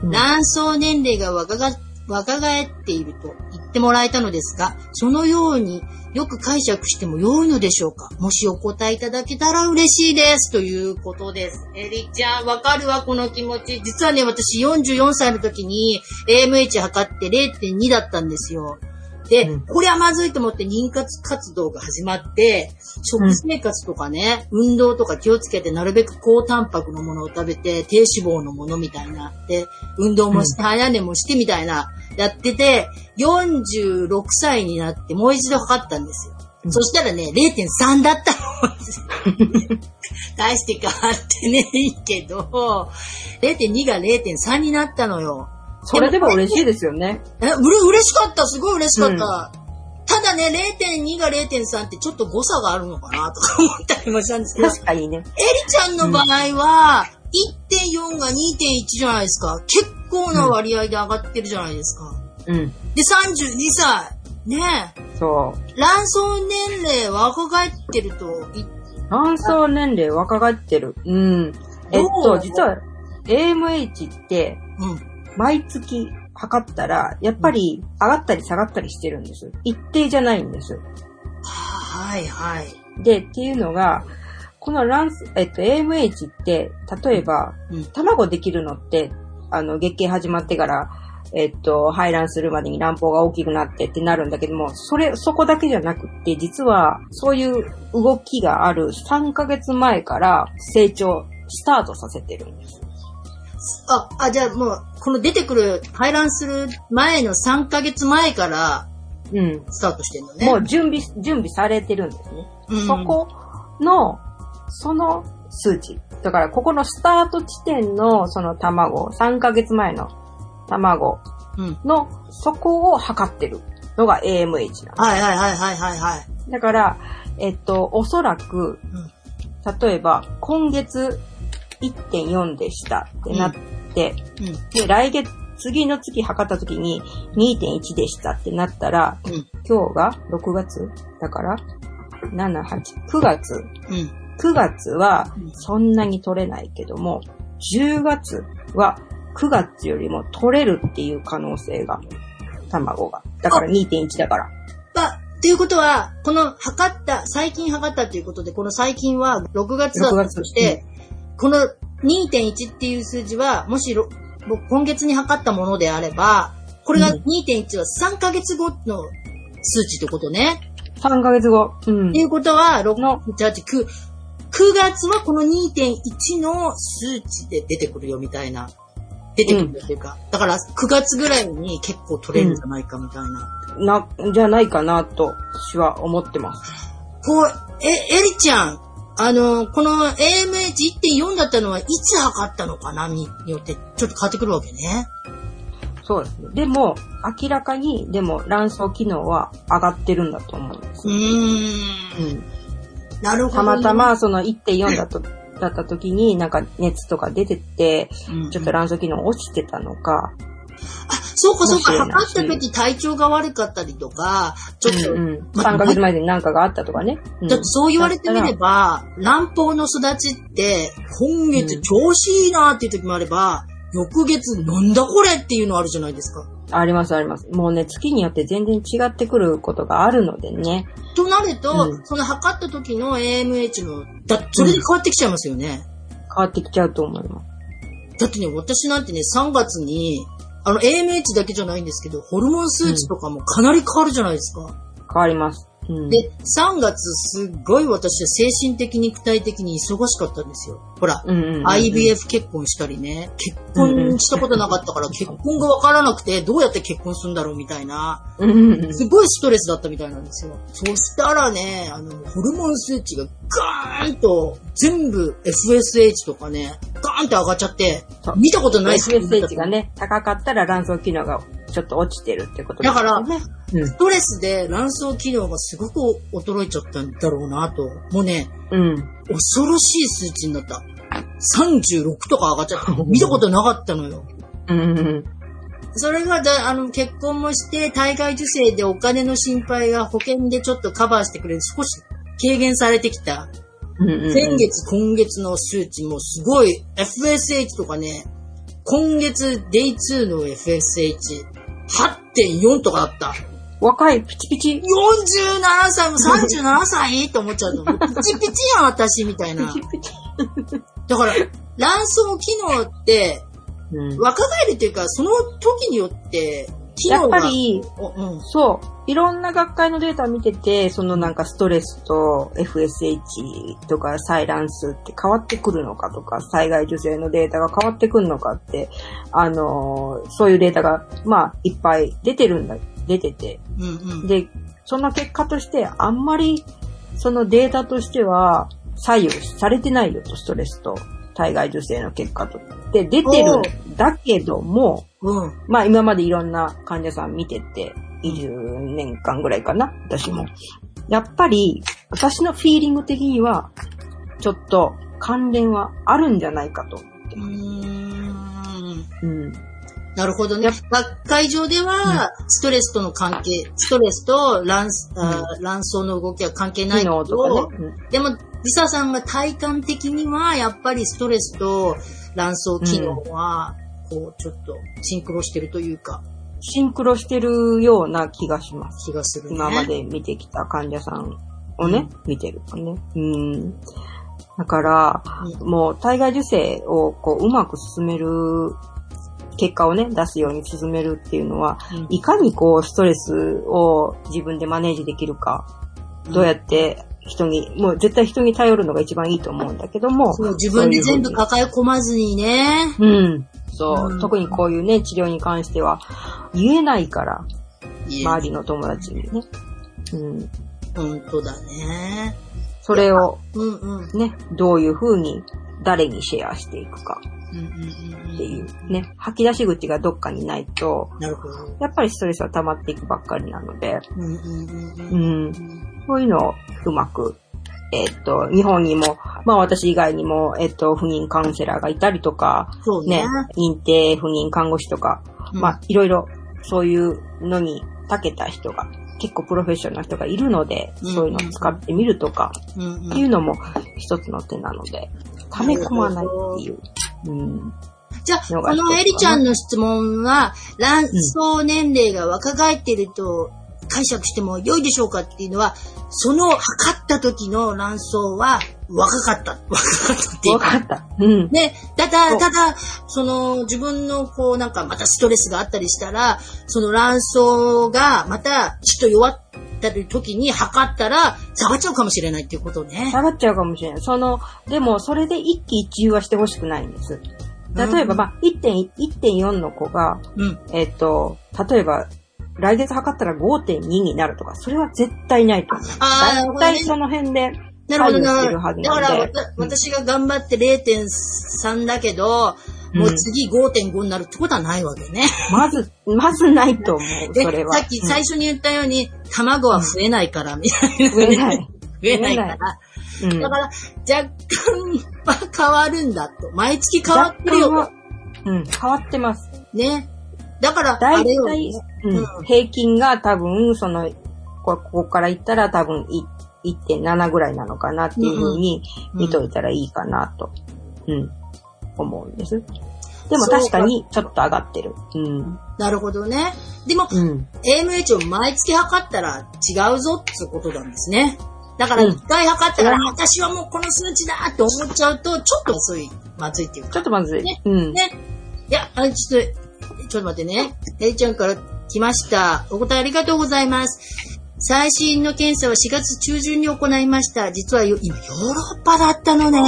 [SPEAKER 1] 卵巣年齢が若が若返っていると言ってもらえたのですが、そのようによく解釈しても良いのでしょうか？もしお答えいただけたら嬉しいです。ということです。エリちゃん、わかるわ、この気持ち。実はね、私44歳の時に AMH 測って0.2だったんですよ。で、うん、これはまずいと思って妊活活動が始まって、食生活とかね、うん、運動とか気をつけてなるべく高タンパクのものを食べて、低脂肪のものみたいな。で、運動もして、早寝もしてみたいな、やってて、46歳になってもう一度測ったんですよ。うん、そしたらね、0.3だったの。大して変わってね、いいけど、0.2が0.3になったのよ。
[SPEAKER 2] それでも嬉しいですよね。
[SPEAKER 1] え、うれ、嬉しかった。すごい嬉しかった。うんただね、0.2が0.3ってちょっと誤差があるのかなとか思ったりもしたんですけど。
[SPEAKER 2] 確かにね。エリ
[SPEAKER 1] ちゃんの場合は、1.4が2.1じゃないですか。結構な割合で上がってるじゃないですか。
[SPEAKER 2] うん。
[SPEAKER 1] で、32歳。ね
[SPEAKER 2] そ
[SPEAKER 1] う。卵巣年齢若返ってると。
[SPEAKER 2] 卵巣年齢若返ってる。うん。えっと、実は、AMH って、うん。毎月測ったら、やっぱり上がったり下がったりしてるんです。一定じゃないんです。
[SPEAKER 1] はいはい。
[SPEAKER 2] で、っていうのが、この卵巣、えっと、AMH って、例えば、うん、卵できるのって、あの、月経始まってから、えっと、排卵するまでに卵胞が大きくなってってなるんだけども、それ、そこだけじゃなくって、実は、そういう動きがある3ヶ月前から成長、スタートさせてるんです。
[SPEAKER 1] あ、あ、じゃあもう、この出てくる、排卵する前の3ヶ月前から、うん。スタートしてるのね。
[SPEAKER 2] もう準備、準備されてるんですね。うん、そこの、その数値。だから、ここのスタート地点のその卵、3ヶ月前の卵の、うん、そこを測ってるのが AMH なんです。
[SPEAKER 1] はいはいはいはいはいはい。
[SPEAKER 2] だから、えっと、おそらく、例えば、今月1.4でしたってなって、うん、で、来月、次の月測った時に2.1でしたってなったら、うん、今日が6月？だから、7、8、9月？うん、9月はそんなに取れないけども、10月は9月よりも取れるっていう可能性が、卵が。だから2.1だから。
[SPEAKER 1] あ、っていうことは、この測った、最近測ったっていうことで、この最近は6月だとして、この2.1っていう数字は、もし今月に測ったものであれば、これが2.1は3ヶ月後の数値ってことね。
[SPEAKER 2] 3ヶ月後。
[SPEAKER 1] うん。っていうことは、6、7、8、9、9月はこの2.1の数値で出てくるよみたいな。出てくるっていうか、うん、だから9月ぐらいに結構取れるんじゃないかみたいな。
[SPEAKER 2] うん、な、じゃないかなと、私は思ってます。
[SPEAKER 1] こう、え、エリちゃん、あの、この AMH1.4 だったのはいつ測ったのかな？によってちょっと変わってくるわけね。
[SPEAKER 2] そうですね。でも、明らかに、でも卵巣機能は上がってるんだと思うんです。うーん。
[SPEAKER 1] うん。なるほど、
[SPEAKER 2] ね、たまたまその1.4だと、だった時になんか熱とか出てて、ちょっと卵巣機能落ちてたのか、
[SPEAKER 1] あ、そうかそうか、測った時体調が悪かったりとか、ちょっと、うんうん、
[SPEAKER 2] 3ヶ月前に何かがあったとかね。
[SPEAKER 1] だってそう言われてみれば、卵胞の育ちって、今月調子いいなっていう時もあれば、翌月なんだこれっていうのあるじゃないですか。
[SPEAKER 2] ありますあります。もうね、月によって全然違ってくることがあるのでね。
[SPEAKER 1] となると、うん、その測った時の AMH の、だそれで変わってきちゃいますよね、
[SPEAKER 2] うん、変わってきちゃうと思います。
[SPEAKER 1] だってね、私なんてね、3月にあの、AMH だけじゃないんですけど、ホルモン数値とかもかなり変わるじゃないですか。
[SPEAKER 2] 変わります。
[SPEAKER 1] うん、で、3月すっごい私は精神的肉体的に忙しかったんですよ。ほら、うんうんうん IVF 結婚したりね、結婚したことなかったから結婚がわからなくてどうやって結婚するんだろうみたいな、すごいストレスだったみたいなんですよ。そしたらね、あの、ホルモン数値がガーンと全部 FSH とかね、ガーンって上がっちゃって、見たことない
[SPEAKER 2] FSH がね、高かったら卵巣機能がちょっと落ちてるってこと
[SPEAKER 1] ですね。だから、うん、ストレスで卵巣機能がすごく衰えちゃったんだろうなと。もうね、うん、恐ろしい数値になった。36とか上がっちゃった。見たことなかったのよ。
[SPEAKER 2] うん。
[SPEAKER 1] それがだ、あの、結婚もして、体外受精でお金の心配が保険でちょっとカバーしてくれる、少し軽減されてきた。
[SPEAKER 2] うん
[SPEAKER 1] 先月、今月の数値もすごい、FSH とかね、今月 Day2 の FSH、8.4とかだった。
[SPEAKER 2] 若い、ピチピチ。
[SPEAKER 1] 47歳も37歳と思っちゃうの。ピチピチやん、私、みたいな。
[SPEAKER 2] ピチピチ。
[SPEAKER 1] だから、卵巣機能って、
[SPEAKER 2] うん
[SPEAKER 1] 若返るっていうか、その時によって、機
[SPEAKER 2] やっ。ぱり、
[SPEAKER 1] おうん。
[SPEAKER 2] そう。いろんな学会のデータ見てて、そのなんかストレスと FSH とかサイランスって変わってくるのかとか、災害受精のデータが変わってくるのかって、あのーそういうデータが、まあ、いっぱい出てるんだ、出てて。
[SPEAKER 1] うんうん。
[SPEAKER 2] で、その結果として、あんまり、そのデータとしては、左右されてないよと、ストレスと体外受精の結果と。で、出てるんだけども、
[SPEAKER 1] うん。
[SPEAKER 2] まあ今までいろんな患者さん見てて、20年間ぐらいかな、私も。やっぱり、私のフィーリング的には、ちょっと関連はあるんじゃないかと。
[SPEAKER 1] うーん。
[SPEAKER 2] うん。
[SPEAKER 1] なるほどね。学会上では、ストレスとの関係、ストレスと卵巣、あー卵巣の動きは関係ないけど、
[SPEAKER 2] 機能とかね。
[SPEAKER 1] でも、リサさんが体感的には、やっぱりストレスと卵巣機能は、こう、ちょっとシンクロしてるというか、
[SPEAKER 2] シンクロしてるような気がします。
[SPEAKER 1] 気がするね。
[SPEAKER 2] 今まで見てきた患者さんをね、見てるとね。うん。だから、
[SPEAKER 1] う
[SPEAKER 2] もう体外受精をこううまく進める結果をね、出すように進めるっていうのは、
[SPEAKER 1] うん
[SPEAKER 2] いかにこうストレスを自分でマネージできるか、どうやって人に、もう絶対人に頼るのが一番いいと思うんだけども、
[SPEAKER 1] そう自分で全部抱え込まずにね。
[SPEAKER 2] うん。そう、
[SPEAKER 1] うん
[SPEAKER 2] 特にこういうね、治療に関しては、言えないから、周りの友達にね。うん。
[SPEAKER 1] 本当だね。
[SPEAKER 2] それを
[SPEAKER 1] うんうん。うん
[SPEAKER 2] ね、どういう風に誰にシェアしていくかっていうね、吐き出し口がどっかにないと。やっぱりストレスは溜まっていくばっかりなので、
[SPEAKER 1] うん
[SPEAKER 2] そういうのをうまく、えっと、日本にも、まあ私以外にも、えっと、不妊カウンセラーがいたりとか、
[SPEAKER 1] ね。
[SPEAKER 2] ね。、認定不妊看護師とか、
[SPEAKER 1] うん。
[SPEAKER 2] まあいろいろそういうのに長けた人が、結構プロフェッショナルな人がいるので、
[SPEAKER 1] うん。
[SPEAKER 2] そういうのを使ってみるとか、
[SPEAKER 1] うんうん。
[SPEAKER 2] っていうのも一つの手なので、溜め込まないっていう。うん。
[SPEAKER 1] じゃあ、このエリちゃんの質問は、卵巣年齢が若返っていると解釈しても良いでしょうかっていうのは、その測った時の卵巣は若かった。若かったっていうか。
[SPEAKER 2] わかった。うん。
[SPEAKER 1] ね、ただ、ただ、その自分のこうなんかまたストレスがあったりしたら、その卵巣がまたちょっと弱った時に測ったら下がっちゃうかもしれないっていうことね。
[SPEAKER 2] 下がっちゃうかもしれない。その、でもそれで一喜一憂はしてほしくないんです。例えば、
[SPEAKER 1] うん
[SPEAKER 2] まあ、1.1 1.4の子が、
[SPEAKER 1] うん。
[SPEAKER 2] えっと、例えば、来月測ったら5.2になるとか、それは絶対ないと思う。
[SPEAKER 1] あーなるほどね
[SPEAKER 2] 大体その辺で
[SPEAKER 1] なるほど、な。だから私が頑張って0.3だけど、もう次5.5になるってことはないわけね。
[SPEAKER 2] まず、まずないと思う、
[SPEAKER 1] で
[SPEAKER 2] それは。
[SPEAKER 1] さっき最初に言ったように、卵は増えないから、みたいな。
[SPEAKER 2] 増えない。
[SPEAKER 1] 増えないから。
[SPEAKER 2] うん。
[SPEAKER 1] だから、若干は変わるんだと。毎月変わってるよ
[SPEAKER 2] うん、変わってます。
[SPEAKER 1] ね。だから、あ
[SPEAKER 2] 大体、う
[SPEAKER 1] うん
[SPEAKER 2] ん、平均が多分、その、こここから言ったら多分い1.7ぐらいなのかなっていう風に
[SPEAKER 1] うん
[SPEAKER 2] 見といたらいいかなと、うん、思うんです。でも確かにちょっと上がってる。うん。
[SPEAKER 1] なるほどね。でも、
[SPEAKER 2] うん。
[SPEAKER 1] AMH を毎月測ったら違うぞってことなんですね。だから、
[SPEAKER 2] うん
[SPEAKER 1] 一回測ったら、
[SPEAKER 2] うん
[SPEAKER 1] 私はもうこの数値だって思っちゃうと、ちょっと遅い、まずいっていうか。
[SPEAKER 2] ちょっとまずい。
[SPEAKER 1] ね
[SPEAKER 2] うん。
[SPEAKER 1] ね。いや、あちょっと、ちょっと待ってね。えいちゃんから来ました。お答えありがとうございます。最新の検査は4月中旬に行いました。実はよ今、ヨーロッパだったのね。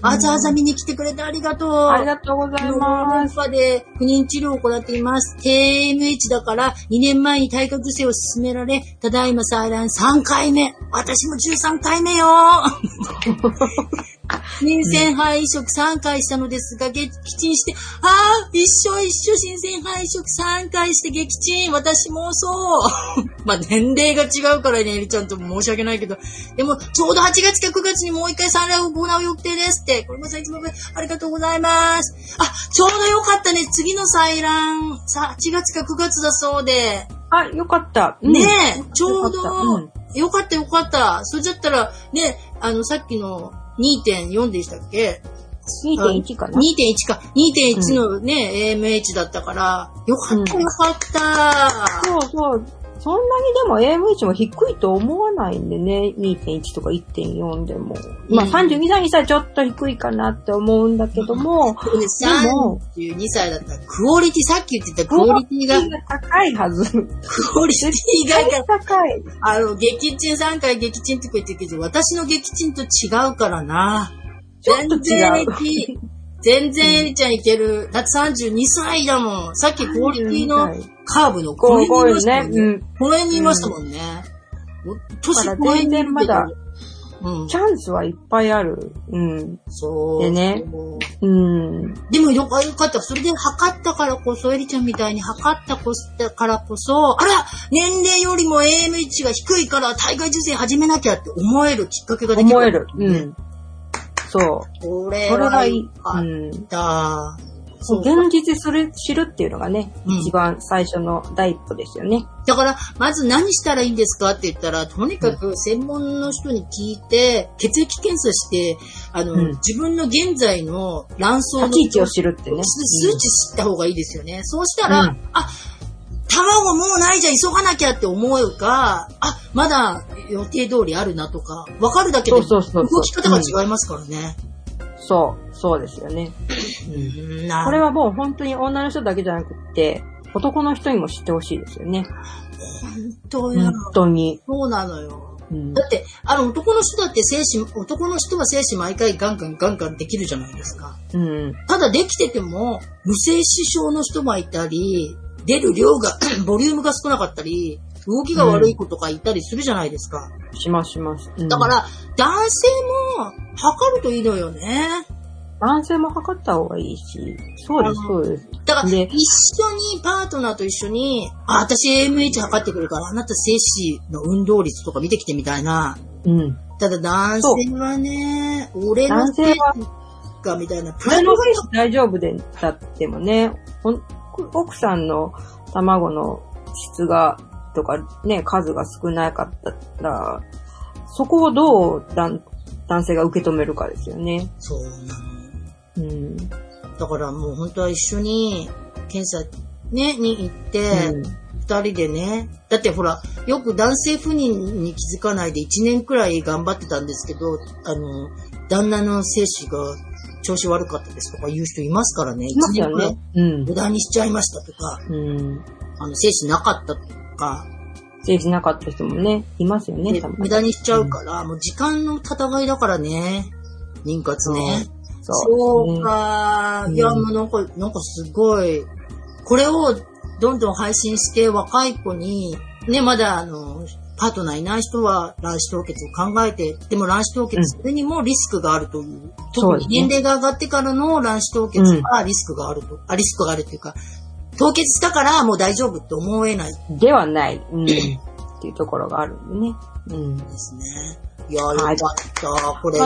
[SPEAKER 1] わざわざ見に来てくれてありがとう。
[SPEAKER 2] ありがとうござい
[SPEAKER 1] ヨーロ
[SPEAKER 2] ます。
[SPEAKER 1] ッパで不妊治療を行っています。KMH だから2年前に体格受精を進められ、ただいま採卵3回目。私も13回目よ。新鮮肺移植3回したのですが、撃沈して、ああ、一緒一緒新鮮肺移植3回して撃沈私もそう。まあ、年齢が違うからね、エリちゃんとも申し訳ないけど。でも、ちょうど8月か9月にもう一回産卵を行う予定ですって。これもさ、いつもありがとうございます。あ、ちょうどよかったね。次の採卵、さ、8月か9月だそうで。
[SPEAKER 2] あ、よかった。
[SPEAKER 1] ねえ、ちょうど、よかったよかった。それだったら、ね、あの、さっきの2.4でしたっけ
[SPEAKER 2] ？2.1かな
[SPEAKER 1] ?2.1 か。2.1のね、うん、AMH だったから、よかったよかった、
[SPEAKER 2] うん、そうそう。そんなにでも AMH も低いと思わないんでね、2.1とか1.4でも。まあ32歳にさちょっと低いかなって思うんだけども、
[SPEAKER 1] でも、32歳だったらクオリティ、さっき言ってたクオリティが。
[SPEAKER 2] 高いはず。ク
[SPEAKER 1] オリティが
[SPEAKER 2] 高い。
[SPEAKER 1] あの、撃沈3回撃沈って言ってるけど、私の撃沈と違うからな。
[SPEAKER 2] 全然
[SPEAKER 1] 全然エリちゃんいける。だって32歳だもん。さっきクオリティのカーブのこの辺にいましたもんね。ねこの辺にいましたもんね。
[SPEAKER 2] 年この辺まだ、うん、チャンスはいっぱいある。うん。
[SPEAKER 1] そ
[SPEAKER 2] う。でね。うん。
[SPEAKER 1] でもよかった。それで測ったからこそ、エリちゃんみたいに測ったからこそ、あら年齢よりも AMH が低いから体外受精始めなきゃって思えるきっかけができ
[SPEAKER 2] る。思える。うん。そう。
[SPEAKER 1] これはいい。あった。
[SPEAKER 2] そう現実する、知るっていうのがね、うん、一番最初の第一歩ですよね。
[SPEAKER 1] だから、まず何したらいいんですかって言ったら、とにかく専門の人に聞いて、血液検査して、あの、うん、自分の現在の卵巣の。
[SPEAKER 2] 立ち位置を知るってね。
[SPEAKER 1] 数値知った方がいいですよね。そうしたら、うん、あ、卵もうないじゃん、急がなきゃって思うか、あ、まだ予定通りあるなとか、わかるだけで動き方が違いますからね。
[SPEAKER 2] そう、そうですよね。うん、これはもう本当に女の人だけじゃなくて、男の人にも知ってほしいですよね。
[SPEAKER 1] 本当や。
[SPEAKER 2] 本当に。
[SPEAKER 1] そうなのよ。うん、だって、あの、男の人だって精子、男の人は精子毎回ガンガンガンガンできるじゃないですか。
[SPEAKER 2] うん、
[SPEAKER 1] ただできてても、無精子症の人もいたり、出る量が、ボリュームが少なかったり、動きが悪い子とかいたりするじゃないですか。
[SPEAKER 2] うん、しますします。
[SPEAKER 1] うん、だから、男性も測るといいのよね。
[SPEAKER 2] 男性も測った方がいいし。そうです、そうです。
[SPEAKER 1] だから、一緒に、パートナーと一緒に、あ、私 AMH 測ってくるから、あなた精子の運動率とか見てきてみたいな。
[SPEAKER 2] うん。
[SPEAKER 1] ただ男性はね、俺の
[SPEAKER 2] 男性は、
[SPEAKER 1] かみたいな。
[SPEAKER 2] 俺の精子大丈夫で、だってもね、奥さんの卵の質が、とかね、数が少なかったら、そこをどう男男性が受け止めるかですよね。
[SPEAKER 1] そうな
[SPEAKER 2] の。うん。
[SPEAKER 1] だからもう本当は一緒に検査ね、に行って、うん、二人でね、だってほら、よく男性不妊に気づかないで一年くらい頑張ってたんですけど、あの、旦那の精子が調子悪かったですとか言う人いますからね。
[SPEAKER 2] いますよね。
[SPEAKER 1] うん。無駄にしちゃいましたとか、
[SPEAKER 2] うん。
[SPEAKER 1] あの、精子なかったとか。
[SPEAKER 2] 精子なかった人もね、いますよね。
[SPEAKER 1] 無駄にしちゃうから、うん、もう時間の戦いだからね。妊活ね。そうそうか、いや、もうなんか、なんかすごい、これをどんどん配信して若い子に、ね、まだあの、パートナーいない人は卵子凍結を考えて、でも卵子凍結するにもリスクがあるという。うん、特に年齢が上がってからの卵子凍結はリスクがあると、うん、あ、リスクがあるっていうか、凍結したからもう大丈夫って思えない。
[SPEAKER 2] ではない。うん。っていうところがあるんでね。
[SPEAKER 1] うん。ですね。いや、よかった。これ、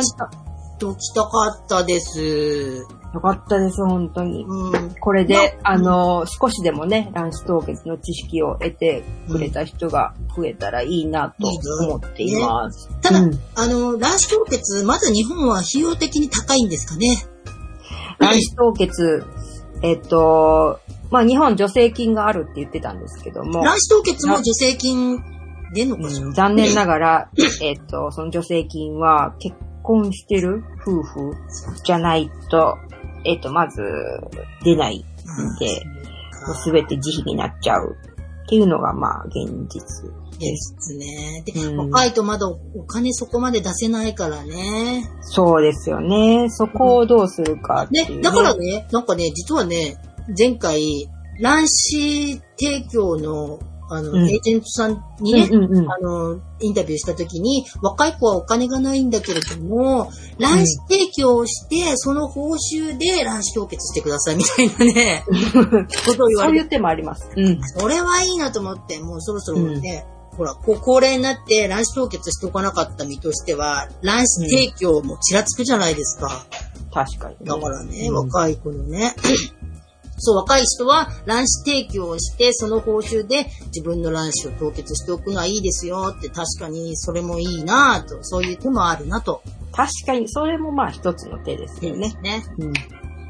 [SPEAKER 1] ときたかったです。
[SPEAKER 2] よかったです、本当に。うん、これで、あの、少しでもね、卵子凍結の知識を得てくれた人が増えたらいいなと思っています。
[SPEAKER 1] ね、ただ、うん、あの、卵子凍結、まず日本は費用的に高いんですかね？
[SPEAKER 2] 卵子凍結、えっと、まあ日本助成金があるって言ってたんですけども。
[SPEAKER 1] 卵子凍結も助成金出んのかしら、
[SPEAKER 2] うん、残念ながら、えっと、その助成金は結婚してる？夫婦？じゃないとえっ、ー、と、まず、出ないんで、すべて自費になっちゃうっていうのが、まあ、現実
[SPEAKER 1] です。ね。で、うん、若いとまだお金そこまで出せないからね。
[SPEAKER 2] そうですよね。そこをどうするかっていう、ね、
[SPEAKER 1] ね。だからね、なんかね、実はね、前回、卵子提供のあの、
[SPEAKER 2] うん
[SPEAKER 1] エージェントさんにね、
[SPEAKER 2] うんうんうん
[SPEAKER 1] あの、インタビューしたときに、若い子はお金がないんだけれども、卵子提供をして、その報酬で卵子凍結してくださいみたいなね、ことを言われて
[SPEAKER 2] そういう手もあります。うん。
[SPEAKER 1] それはいいなと思って、もうそろそろね、ほら、こう高齢になって卵子凍結しておかなかった身としては、卵子提供もちらつくじゃないですか。
[SPEAKER 2] 確かに、
[SPEAKER 1] だからね、
[SPEAKER 2] うん
[SPEAKER 1] 若い子のね。そう、若い人は卵子提供をして、その報酬で自分の卵子を凍結しておくのはいいですよって、確かにそれもいいなぁと、そういう手もあるなと。
[SPEAKER 2] 確かに、それもまあ一つの手ですよね。
[SPEAKER 1] ね。
[SPEAKER 2] うん。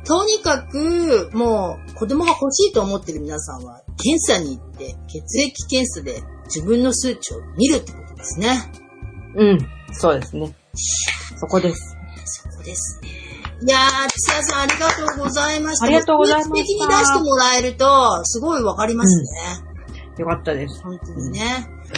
[SPEAKER 1] とにかく、もう、子供が欲しいと思ってる皆さんは、検査に行って、血液検査で自分の数値を見るってことですね。
[SPEAKER 2] うん。そうですね。そこです。
[SPEAKER 1] そうですね。いやー、つやさんありがとうございました。
[SPEAKER 2] ありがとうございました
[SPEAKER 1] 定期的に出してもらえると、すごいわかりますね。
[SPEAKER 2] よかったです。
[SPEAKER 1] 本当にね。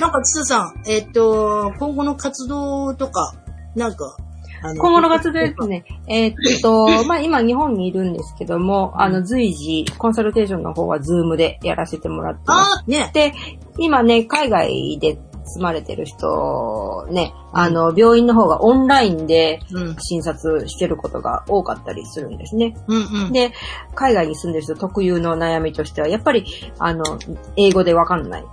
[SPEAKER 1] なんか、つやさん、えっと、今後の活動とか、なんか、
[SPEAKER 2] 今後の活動ですね。えーっと、まあ今日本にいるんですけども、あの随時コンサルテーションの方はズームでやらせてもらってます。
[SPEAKER 1] あー、ね。
[SPEAKER 2] で、今ね、海外で住まれてる人、ね、あの、病院の方がオンラインで
[SPEAKER 1] うん。
[SPEAKER 2] 診察してることが多かったりするんですね。
[SPEAKER 1] うんうん。
[SPEAKER 2] で、海外に住んでる人特有の悩みとしては、やっぱり、あの、英語でわかんない。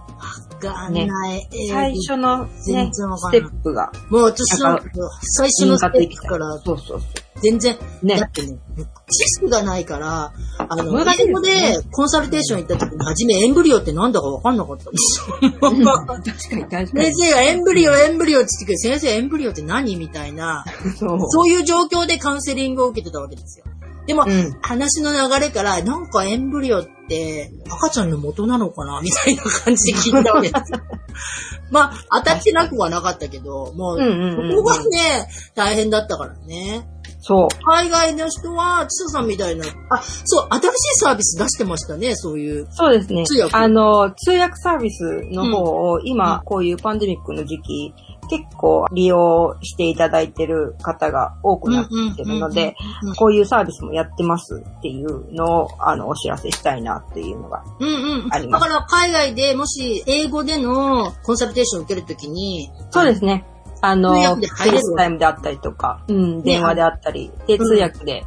[SPEAKER 1] がない。えー
[SPEAKER 2] 最初の
[SPEAKER 1] 全
[SPEAKER 2] ね、ステップが、
[SPEAKER 1] もう私の
[SPEAKER 2] なんか
[SPEAKER 1] 最初のステップから
[SPEAKER 2] そうそうそ
[SPEAKER 1] 全然、
[SPEAKER 2] う。ね
[SPEAKER 1] だ。ってね、知識がないから、あの、英語
[SPEAKER 2] で
[SPEAKER 1] コンサルテーション行った時に初めエンブリオってなんだかわかんなかったんですよ。
[SPEAKER 2] 確かに確かに
[SPEAKER 1] 先。生がエンブリオ、エンブリオって言ってくる先生エンブリオって何？みたいな、
[SPEAKER 2] そう。
[SPEAKER 1] そういう状況でカウンセリングを受けてたわけですよ。でも、
[SPEAKER 2] うん。
[SPEAKER 1] 話の流れから、なんかエンブリオって赤ちゃんの元なのかな？みたいな感じで聞いたわけですよ。まあ、当たってなくはなかったけど、もう、
[SPEAKER 2] うんうんうんうん
[SPEAKER 1] ここがね、大変だったからね。
[SPEAKER 2] そう。
[SPEAKER 1] 海外の人は、ちささんみたいな、あ、そう、新しいサービス出してましたね、そういう。
[SPEAKER 2] そうですね
[SPEAKER 1] 通訳。
[SPEAKER 2] あの、通訳サービスの方を、今、こういうパンデミックの時期、結構利用していただいてる方が多くなってるので
[SPEAKER 1] うんうんうんうん、
[SPEAKER 2] こういうサービスもやってますっていうのを、あの、お知らせしたいなっていうのが。
[SPEAKER 1] うんうん。
[SPEAKER 2] あります
[SPEAKER 1] だから海外でもし英語での consultation を受けるときに、
[SPEAKER 2] そうですね。あの、
[SPEAKER 1] 通 FaceTime で
[SPEAKER 2] あったりとか、うん、電話であったり、で、
[SPEAKER 1] うん
[SPEAKER 2] 通訳で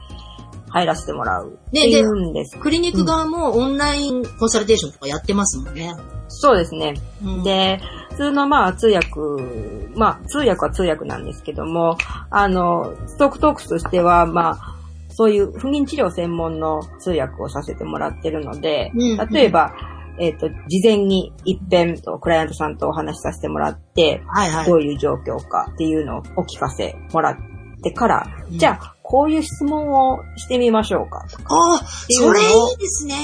[SPEAKER 2] 入らせてもらうっていうんです。
[SPEAKER 1] クリニック側もオンラインコンサルテーションとかやってますもんね。
[SPEAKER 2] そうですね。
[SPEAKER 1] うん、
[SPEAKER 2] で、普通のまあ通訳、まあ通訳は通訳なんですけども、あの、ストックトークスとしては、まあ、そういう不妊治療専門の通訳をさせてもらってるので、
[SPEAKER 1] うん
[SPEAKER 2] 例えば、えっ、と、事前に一遍とクライアントさんとお話しさせてもらって、
[SPEAKER 1] はいはい。
[SPEAKER 2] どういう状況かっていうのをお聞かせもらってから、
[SPEAKER 1] うん
[SPEAKER 2] じゃあ、こういう質問をしてみましょうかとか、
[SPEAKER 1] ああ、それいいですね。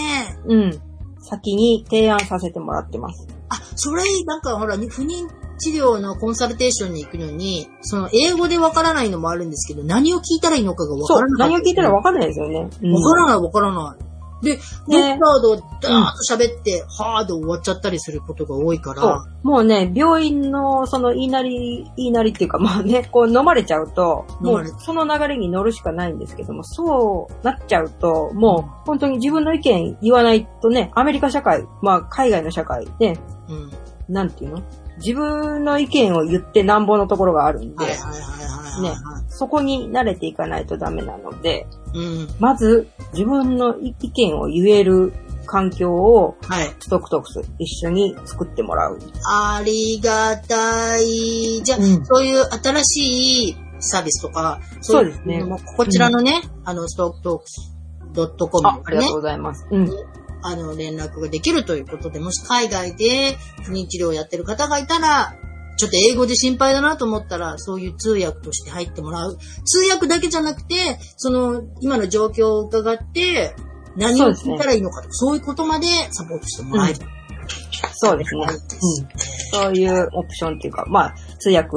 [SPEAKER 2] うん、先に提案させてもらってます。
[SPEAKER 1] あ、それ。なんかほら、不妊治療のコンサルテーションに行くのに、その英語でわからないのもあるんですけど、何を聞いたらいいのかがわから、ない。
[SPEAKER 2] 何を聞いたらわかんないですよね。うん
[SPEAKER 1] わからないわからない。で、ドクターとダーッと喋って、はーで終わっちゃったりすることが多いから。
[SPEAKER 2] もうね、病院のその言いなり、言いなりっていうか、まあね、こう飲まれちゃうと、もうその流れに乗るしかないんですけども、そうなっちゃうと、もう本当に自分の意見言わないとね、アメリカ社会、まあ海外の社会ね、
[SPEAKER 1] うん。
[SPEAKER 2] なんていうの？自分の意見を言ってなんぼのところがあるんで、
[SPEAKER 1] はいはいはいはいはい、
[SPEAKER 2] ね
[SPEAKER 1] はい。
[SPEAKER 2] そこに慣れていかないとダメなので、
[SPEAKER 1] うん。
[SPEAKER 2] まず自分の意見を言える環境を
[SPEAKER 1] はい。
[SPEAKER 2] ストックトークス一緒に作ってもらう。
[SPEAKER 1] ありがたい。じゃあ、
[SPEAKER 2] うん
[SPEAKER 1] そういう新しいサービスとか、
[SPEAKER 2] そうですね
[SPEAKER 1] もこちらのね、あの、ストックトークス .com
[SPEAKER 2] あ、ありが
[SPEAKER 1] ね
[SPEAKER 2] とう、ございます。うん。
[SPEAKER 1] あの、連絡ができるということで、もし海外で不妊治療をやってる方がいたら、ちょっと英語で心配だなと思ったら、そういう通訳として入ってもらう。通訳だけじゃなくて、その、今の状況を伺って、何を聞いたらいいのかとか、そう,、いうことまでサポートしてもらえる。
[SPEAKER 2] そうですね。そういうオプションっていうか、まあ、通訳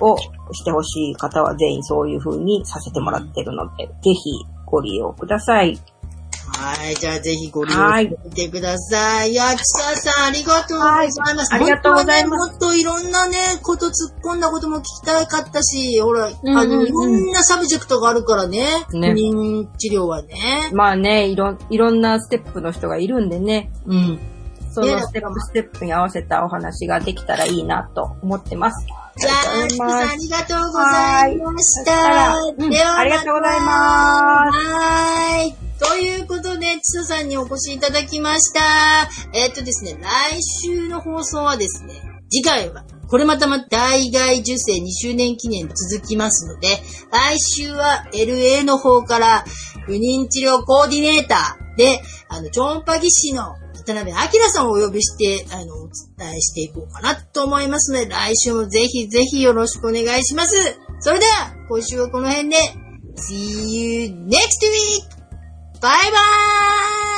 [SPEAKER 2] をしてほしい方は全員そういう風にさせてもらってるので、ぜひご利用ください。
[SPEAKER 1] はい。じゃあぜひご利用してみてください。いや、ちささんありがとうございます。
[SPEAKER 2] はいありがとうございます
[SPEAKER 1] もっといろんなね、こと突っ込んだことも聞きたかったし、ほら、
[SPEAKER 2] んうん
[SPEAKER 1] あの、いろんな subject があるからね。
[SPEAKER 2] ね
[SPEAKER 1] 不妊治療はね。
[SPEAKER 2] まあね、いろ、いろんなステップの人がいるんでね。
[SPEAKER 1] うん。
[SPEAKER 2] そのステップステップに合わせたお話ができたらいいなと思ってます。
[SPEAKER 1] じゃあ、キさんありがとうございました。
[SPEAKER 2] うん、では、ありがとうございます。
[SPEAKER 1] はい。ということで、ちそさんにお越しいただきました。えー、っとですね、来週の放送はですね、次回は、これまたま大外受精2周年記念続きますので、来週は LA の方から不妊治療コーディネーターで、あの、超音波技師の渡辺明さんをお呼びして、あの、お伝えしていこうかなと思いますので、来週もぜひぜひよろしくお願いします。それでは、今週はこの辺で、See you next week! バイバーイ